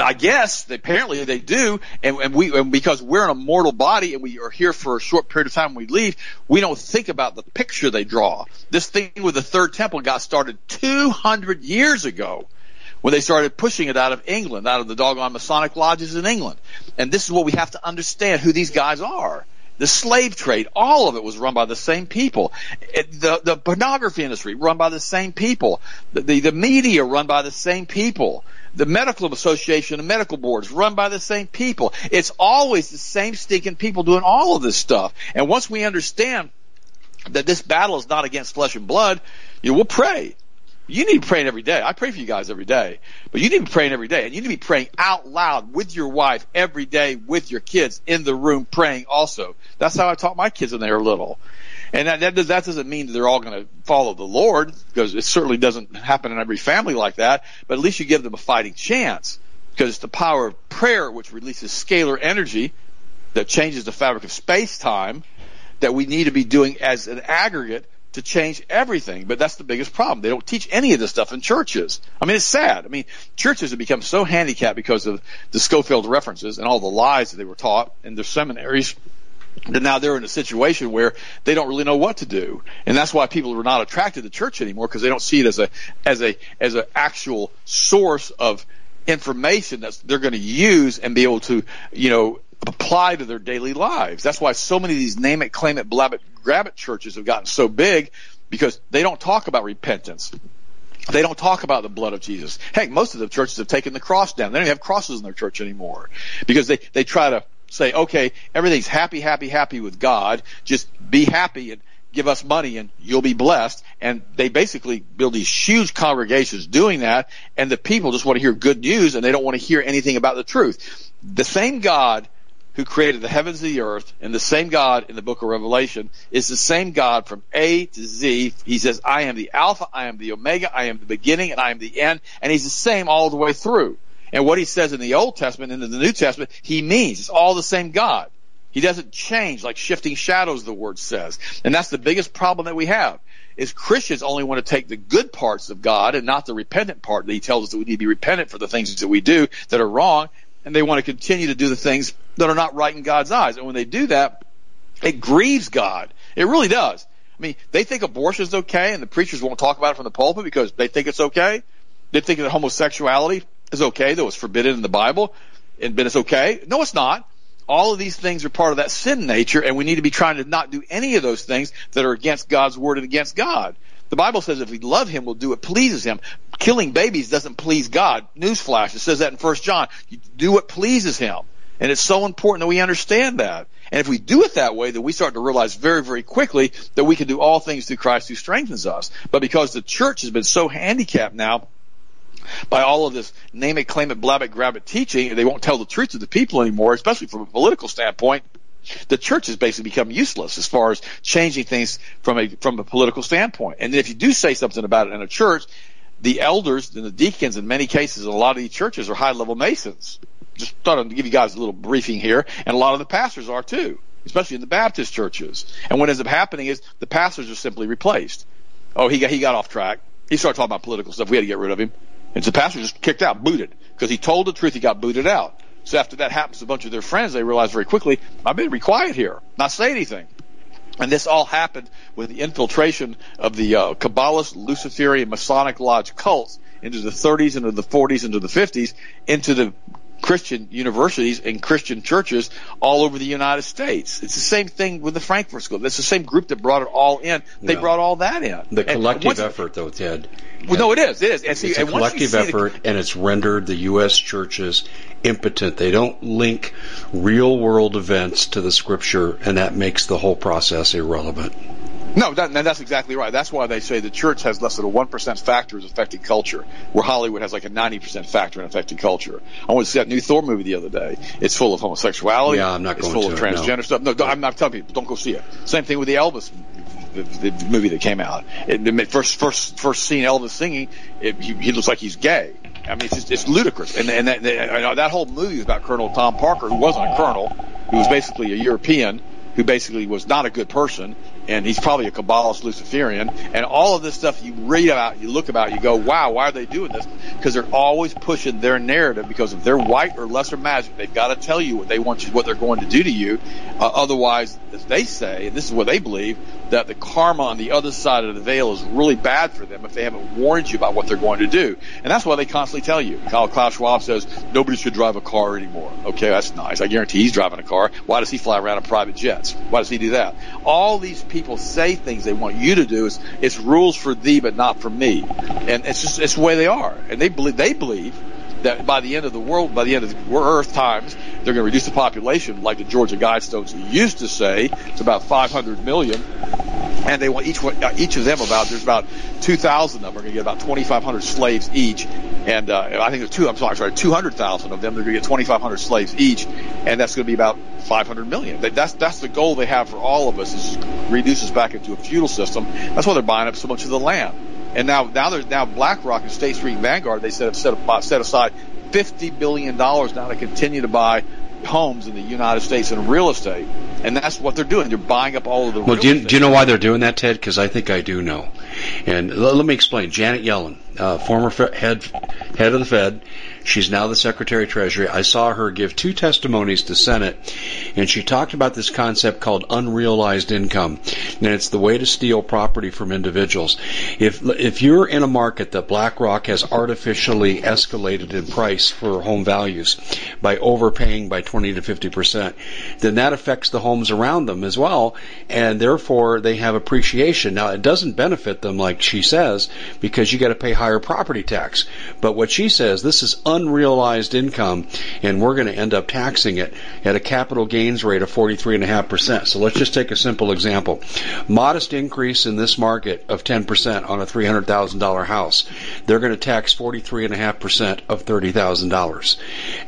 I guess apparently they do, and, and we and because we're in a mortal body and we are here for a short period of time. When we leave, we don't think about the picture they draw. This thing with the third temple got started 200 years ago when they started pushing it out of England, out of the doggone Masonic lodges in England. And this is what we have to understand who these guys are. The slave trade, all of it was run by the same people. It, the, the pornography industry run by the same people. The, the, the media run by the same people. The medical association and medical boards run by the same people. It's always the same stinking people doing all of this stuff. And once we understand that this battle is not against flesh and blood, you we'll pray. You need to praying every day. I pray for you guys every day, but you need to be praying every day, and you need to be praying out loud with your wife every day with your kids in the room praying. Also, that's how I taught my kids when they were little. And that, that, that doesn't mean that they're all going to follow the Lord, because it certainly doesn't happen in every family like that. But at least you give them a fighting chance, because it's the power of prayer which releases scalar energy that changes the fabric of space time that we need to be doing as an aggregate to change everything. But that's the biggest problem. They don't teach any of this stuff in churches. I mean, it's sad. I mean, churches have become so handicapped because of the Scofield references and all the lies that they were taught in their seminaries that now they're in a situation where they don't really know what to do. And that's why people are not attracted to church anymore because they don't see it as a, as a, as an actual source of information that they're going to use and be able to, you know, apply to their daily lives. That's why so many of these name it, claim it, blab it, grab it churches have gotten so big because they don't talk about repentance. They don't talk about the blood of Jesus. Heck, most of the churches have taken the cross down. They don't have crosses in their church anymore because they, they try to say, okay, everything's happy, happy, happy with God. Just be happy and give us money and you'll be blessed. And they basically build these huge congregations doing that. And the people just want to hear good news and they don't want to hear anything about the truth. The same God who created the heavens and the earth and the same God in the book of Revelation is the same God from A to Z. He says, I am the Alpha, I am the Omega, I am the beginning, and I am the end. And he's the same all the way through. And what he says in the Old Testament and in the New Testament, he means. It's all the same God. He doesn't change like shifting shadows, the word says. And that's the biggest problem that we have is Christians only want to take the good parts of God and not the repentant part that he tells us that we need to be repentant for the things that we do that are wrong and they want to continue to do the things that are not right in God's eyes. And when they do that, it grieves God. It really does. I mean, they think abortion is okay, and the preachers won't talk about it from the pulpit because they think it's okay. They think that homosexuality is okay, though it's forbidden in the Bible, and but it's okay. No, it's not. All of these things are part of that sin nature, and we need to be trying to not do any of those things that are against God's word and against God. The Bible says if we love Him, we'll do what pleases Him. Killing babies doesn't please God. Newsflash, it says that in 1 John. You do what pleases Him. And it's so important that we understand that. And if we do it that way, then we start to realize very, very quickly that we can do all things through Christ who strengthens us. But because the church has been so handicapped now by all of this name it, claim it, blab it, grab it teaching, they won't tell the truth to the people anymore, especially from a political standpoint, the church has basically become useless as far as changing things from a from a political standpoint. And if you do say something about it in a church, the elders and the deacons in many cases in a lot of these churches are high level masons. Just thought I'd give you guys a little briefing here, and a lot of the pastors are too, especially in the Baptist churches. And what ends up happening is the pastors are simply replaced. Oh, he got he got off track. He started talking about political stuff. We had to get rid of him. And so the pastor just kicked out, booted, because he told the truth. He got booted out. So after that happens to a bunch of their friends, they realize very quickly, I better be quiet here, not say anything. And this all happened with the infiltration of the uh, Kabbalist, Luciferian, Masonic Lodge cults into the 30s, into the 40s, into the 50s, into the Christian universities and Christian churches all over the United States. It's the same thing with the Frankfurt School. It's the same group that brought it all in. They brought all that in. The collective once, effort, though, Ted. Well, no, it is. It is. And see, it's a collective effort, the, and it's rendered the U.S. churches impotent. They don't link real world events to the Scripture, and that makes the whole process irrelevant. No, that, that's exactly right. That's why they say the church has less than a 1% factor as affecting culture, where Hollywood has like a 90% factor in affecting culture. I went to see that new Thor movie the other day. It's full of homosexuality. Yeah, I'm not going to. It's full of transgender no. stuff. No, I'm not telling people, don't go see it. Same thing with the Elvis the, the movie that came out. It, the first first first scene Elvis singing, it, he, he looks like he's gay. I mean, it's just, it's ludicrous. And and that, that, that whole movie is about Colonel Tom Parker, who wasn't a colonel, who was basically a European, who basically was not a good person, and he's probably a Kabbalist Luciferian. And all of this stuff you read about, you look about, you go, wow, why are they doing this? Because they're always pushing their narrative. Because if they're white or lesser magic, they've got to tell you what they want you, what they're going to do to you. Uh, otherwise, as they say, and this is what they believe, that the karma on the other side of the veil is really bad for them if they haven't warned you about what they're going to do. And that's why they constantly tell you. Kyle Klaus Schwab says nobody should drive a car anymore. Okay, that's nice. I guarantee he's driving a car. Why does he fly around in private jets? Why does he do that? All these people say things they want you to do. It's, it's rules for thee, but not for me. And it's just, it's the way they are. And they believe, they believe that by the end of the world, by the end of the Earth times, they're going to reduce the population, like the Georgia Guidestones used to say, to about 500 million. And they want each one, uh, each of them about there's about 2,000 of them are going to get about 2,500 slaves each, and uh, I think there's two. I'm sorry, sorry 200,000 of them they're going to get 2,500 slaves each, and that's going to be about 500 million. That's that's the goal they have for all of us is reduce us back into a feudal system. That's why they're buying up so much of the land. And now, now there's now BlackRock and State Street Vanguard. They set, set, set aside fifty billion dollars now to continue to buy homes in the United States in real estate, and that's what they're doing. They're buying up all of the. Well, do you, do you know why they're doing that, Ted? Because I think I do know. And let, let me explain. Janet Yellen, uh, former head head of the Fed, She's now the Secretary of Treasury. I saw her give two testimonies to Senate, and she talked about this concept called unrealized income. And it's the way to steal property from individuals. If if you're in a market that BlackRock has artificially escalated in price for home values by overpaying by 20 to 50 percent, then that affects the homes around them as well, and therefore they have appreciation. Now it doesn't benefit them like she says because you got to pay higher property tax. But what she says, this is un- unrealized income, and we're going to end up taxing it at a capital gains rate of 43.5%. So let's just take a simple example. Modest increase in this market of 10% on a $300,000 house. They're going to tax 43.5% of $30,000.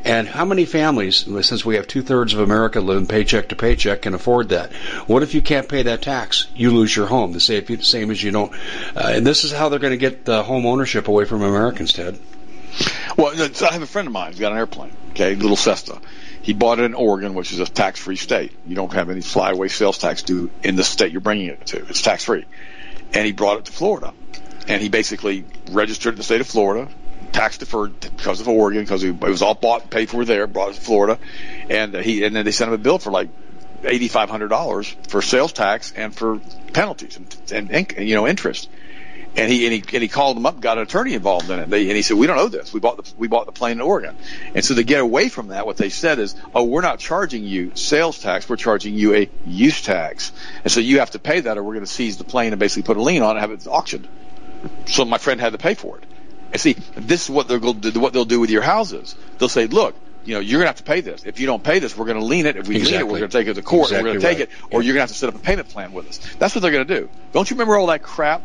And how many families, since we have two thirds of America living paycheck to paycheck, can afford that? What if you can't pay that tax? You lose your home. The same as you don't. Uh, and this is how they're going to get the home ownership away from Americans, Ted. Well, I have a friend of mine who's got an airplane, okay, little Cessna. He bought it in Oregon, which is a tax-free state. You don't have any flyaway sales tax due in the state you're bringing it to. It's tax-free. And he brought it to Florida. And he basically registered in the state of Florida, tax deferred because of Oregon, because it was all bought and paid for there, brought it to Florida. And uh, he, and then they sent him a bill for like $8,500 for sales tax and for penalties and, and, you know, interest. And he, and he and he called them up, got an attorney involved in it. They, and he said, "We don't owe this. We bought the we bought the plane in Oregon." And so to get away from that, what they said is, "Oh, we're not charging you sales tax. We're charging you a use tax, and so you have to pay that, or we're going to seize the plane and basically put a lien on it and have it auctioned." So my friend had to pay for it. And see, this is what they're going to do, what they'll do with your houses. They'll say, "Look, you know, you're going to have to pay this. If you don't pay this, we're going to lien it. If we exactly. lien it, we're going to take it to court. Exactly we're going to take right. it, or yeah. you're going to have to set up a payment plan with us. That's what they're going to do. Don't you remember all that crap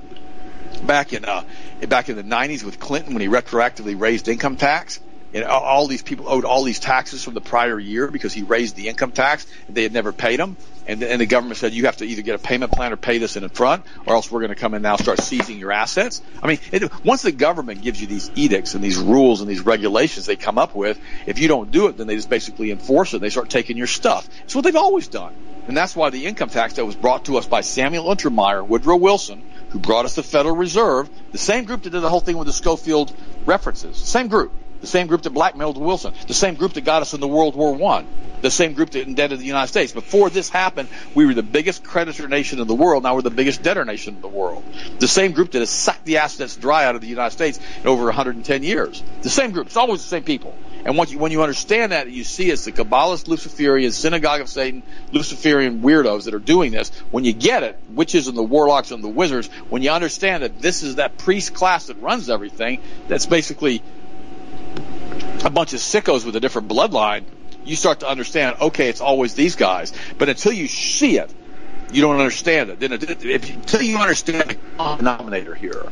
back in uh, back in the 90s with Clinton when he retroactively raised income tax. And all these people owed all these taxes from the prior year because he raised the income tax. They had never paid them. And the, and the government said, you have to either get a payment plan or pay this in front, or else we're going to come in now and start seizing your assets. I mean, it, once the government gives you these edicts and these rules and these regulations they come up with, if you don't do it, then they just basically enforce it. They start taking your stuff. It's what they've always done. And that's why the income tax that was brought to us by Samuel Untermyer, Woodrow Wilson, who brought us the Federal Reserve, the same group that did the whole thing with the Scofield references, same group, the same group that blackmailed Wilson, the same group that got us into World War One, the same group that indebted the United States. Before this happened, we were the biggest creditor nation in the world. Now we're the biggest debtor nation in the world. The same group that has sucked the assets dry out of the United States in over 110 years. The same group. It's always the same people. And when you, when you understand that, you see it's the Kabbalist, Luciferian, Synagogue of Satan, Luciferian weirdos that are doing this. When you get it, witches and the warlocks and the wizards, when you understand that this is that priest class that runs everything, that's basically a bunch of sickos with a different bloodline, you start to understand, okay, it's always these guys. But until you see it, you don't understand it. Then until you understand the denominator here,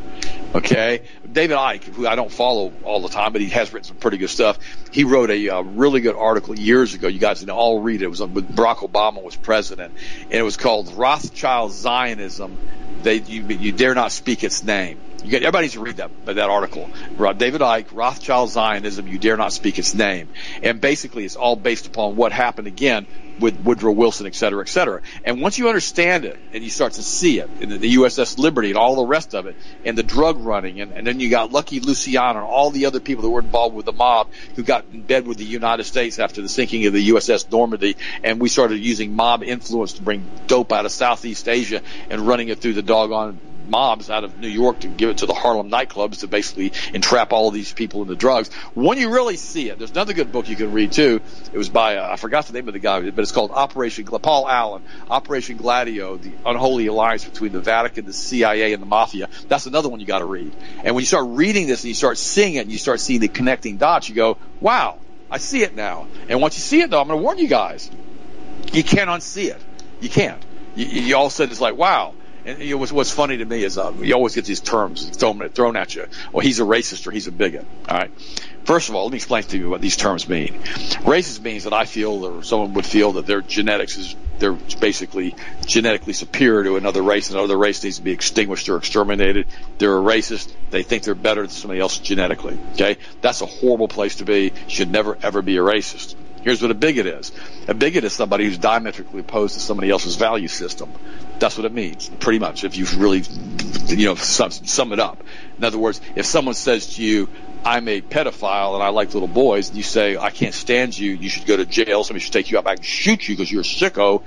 okay? David Icke, who I don't follow all the time, but he has written some pretty good stuff. He wrote a uh, really good article years ago. You guys can all read it. It was when Barack Obama was president, and it was called Rothschild Zionism. They you, you dare not speak its name. You get, to read that that article. David Icke, Rothschild Zionism. You dare not speak its name. And basically, it's all based upon what happened again with Woodrow Wilson, et cetera, et cetera. And once you understand it and you start to see it in the USS Liberty and all the rest of it and the drug running and, and then you got Lucky Luciano and all the other people that were involved with the mob who got in bed with the United States after the sinking of the USS Normandy and we started using mob influence to bring dope out of Southeast Asia and running it through the doggone mobs out of New York to give it to the Harlem nightclubs to basically entrap all these people into drugs. When you really see it, there's another good book you can read too. It was by uh, I forgot the name of the guy, but it's called Operation Paul Allen, Operation Gladio, the unholy alliance between the Vatican, the CIA, and the mafia. That's another one you got to read. And when you start reading this and you start seeing it, and you start seeing the connecting dots, you go, "Wow, I see it now." And once you see it, though, I'm going to warn you guys, you can't unsee it. You can't. You, you all of a sudden it's like, "Wow." And you what's, funny to me is uh, you always get these terms thrown, thrown at you. Well, he's a racist or he's a bigot. All right. First of all, let me explain to you what these terms mean. Racist means that I feel or someone would feel that their genetics is they're basically genetically superior to another race and another race needs to be extinguished or exterminated. They're a racist. They think they're better than somebody else genetically. Okay. That's a horrible place to be. Should never ever be a racist. Here's what a bigot is. A bigot is somebody who's diametrically opposed to somebody else's value system. That's what it means, pretty much, if you really, you know, sum, sum it up. In other words, if someone says to you, I'm a pedophile and I like little boys, and you say, I can't stand you, you should go to jail, somebody should take you out back and shoot you because you're a sicko,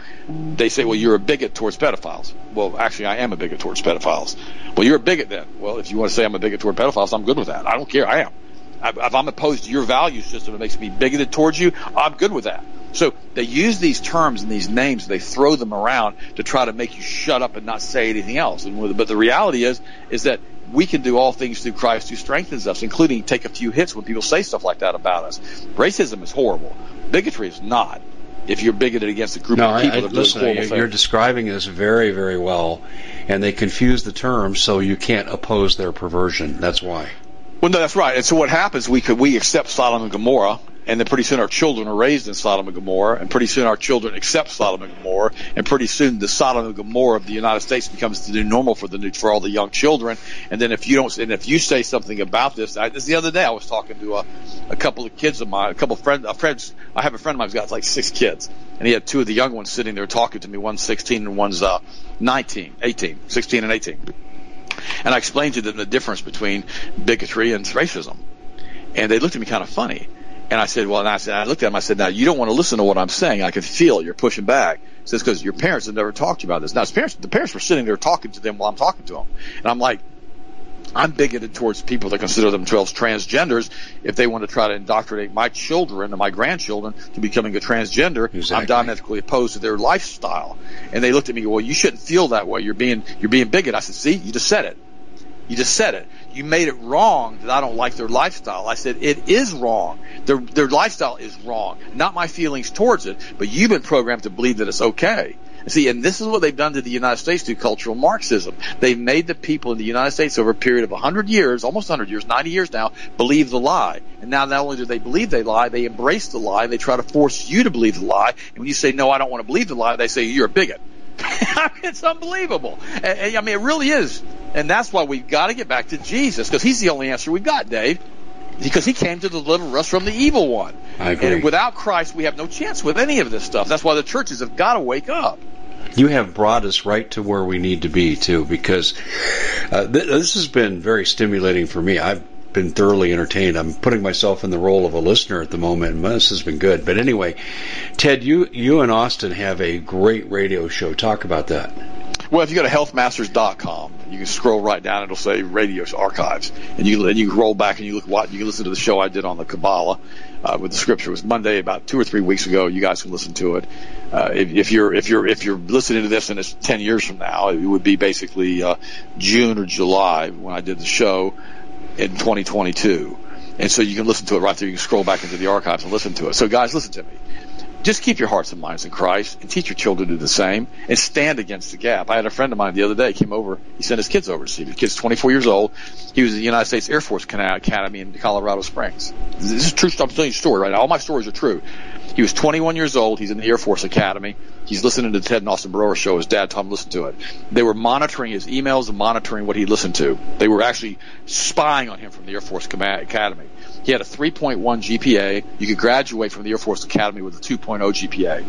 they say, well, you're a bigot towards pedophiles. Well, actually, I am a bigot towards pedophiles. Well, you're a bigot then. Well, if you want to say I'm a bigot toward pedophiles, I'm good with that. I don't care. I am if I'm opposed to your value system, it makes me bigoted towards you. I'm good with that. So they use these terms and these names, they throw them around to try to make you shut up and not say anything else. And but the reality is, is that we can do all things through Christ who strengthens us, including take a few hits when people say stuff like that about us. Racism is horrible. Bigotry is not. If you're bigoted against a group no, of people I, I, that listen, you're, you're describing this very, very well, and they confuse the terms so you can't oppose their perversion. That's why. Well, no, that's right. And so what happens? We could we accept Sodom and Gomorrah, and then pretty soon our children are raised in Sodom and Gomorrah, and pretty soon our children accept Sodom and Gomorrah, and pretty soon the Sodom and Gomorrah of the United States becomes the new normal for the new for all the young children. And then if you don't, and if you say something about this, I, this the other day I was talking to a, a couple of kids of mine, a couple of friends, a friends. I have a friend of mine who's got like six kids, and he had two of the young ones sitting there talking to me. One's 16 and one's uh, 19, 18, 16 and 18. And I explained to them the difference between bigotry and racism. And they looked at me kind of funny. And I said, well, and I said, I looked at them, I said, now you don't want to listen to what I'm saying. I can feel you're pushing back. He says, because your parents have never talked to you about this. Now, his parents, the parents were sitting there talking to them while I'm talking to them. And I'm like, I'm bigoted towards people that consider themselves transgenders. If they want to try to indoctrinate my children and my grandchildren to becoming a transgender, exactly. I'm diametrically opposed to their lifestyle. And they looked at me, well, you shouldn't feel that way. You're being, you're being bigoted. I said, see, you just said it. You just said it. You made it wrong that I don't like their lifestyle. I said it is wrong. Their their lifestyle is wrong. Not my feelings towards it, but you've been programmed to believe that it's okay. See, and this is what they've done to the United States through cultural Marxism. They've made the people in the United States over a period of 100 years, almost 100 years, 90 years now, believe the lie. And now not only do they believe they lie, they embrace the lie. They try to force you to believe the lie. And when you say, no, I don't want to believe the lie, they say, you're a bigot. I mean, it's unbelievable. I mean, it really is. And that's why we've got to get back to Jesus, because he's the only answer we've got, Dave. Because he came to deliver us from the evil one. I agree. And without Christ, we have no chance with any of this stuff. That's why the churches have got to wake up. You have brought us right to where we need to be, too, because uh, th- this has been very stimulating for me. I've been thoroughly entertained. I'm putting myself in the role of a listener at the moment, and this has been good. But anyway, Ted, you you and Austin have a great radio show. Talk about that. Well, if you go to healthmasters.com, you can scroll right down. It'll say radio archives, and you and you roll back and you look what you can listen to the show I did on the Kabbalah uh, with the scripture. It was Monday about two or three weeks ago. You guys can listen to it. Uh, if, if you're if you're if you're listening to this and it's ten years from now, it would be basically uh, June or July when I did the show in 2022. And so you can listen to it right there. You can scroll back into the archives and listen to it. So guys, listen to me. Just keep your hearts and minds in Christ and teach your children to do the same and stand against the gap. I had a friend of mine the other day came over. He sent his kids over to see me. The kid's 24 years old. He was at the United States Air Force Academy in Colorado Springs. This is true. I'm telling you a story right now. All my stories are true. He was 21 years old. He's in the Air Force Academy. He's listening to the Ted and Austin Broer show. His dad told him to listen to it. They were monitoring his emails and monitoring what he listened to. They were actually spying on him from the Air Force Academy. He had a 3.1 GPA. You could graduate from the Air Force Academy with a 2.0 GPA.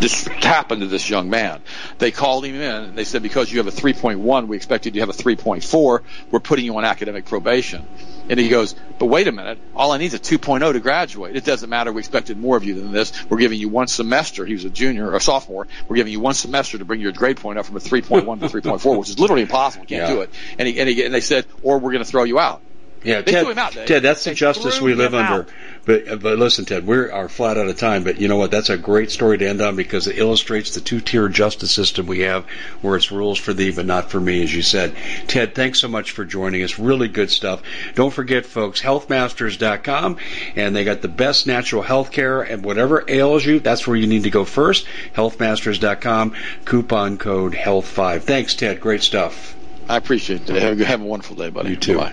This happened to this young man. They called him in and they said, because you have a 3.1, we expected you to have a 3.4. We're putting you on academic probation. And he goes, but wait a minute. All I need is a 2.0 to graduate. It doesn't matter. We expected more of you than this. We're giving you one semester. He was a junior or a sophomore. We're giving you one semester to bring your grade point up from a 3.1 to 3.4, which is literally impossible. Can't yeah. do it. And he, and he, and they said, or we're going to throw you out. Yeah, they Ted, out, Ted, that's the justice we live under. Out. But uh, but listen, Ted, we are flat out of time. But you know what? That's a great story to end on because it illustrates the two-tier justice system we have, where it's rules for thee but not for me, as you said. Ted, thanks so much for joining us. Really good stuff. Don't forget, folks, healthmasters.com, and they got the best natural health care and whatever ails you, that's where you need to go first. Healthmasters.com, coupon code health5. Thanks, Ted. Great stuff. I appreciate it. Have a wonderful day, buddy. You too. Bye.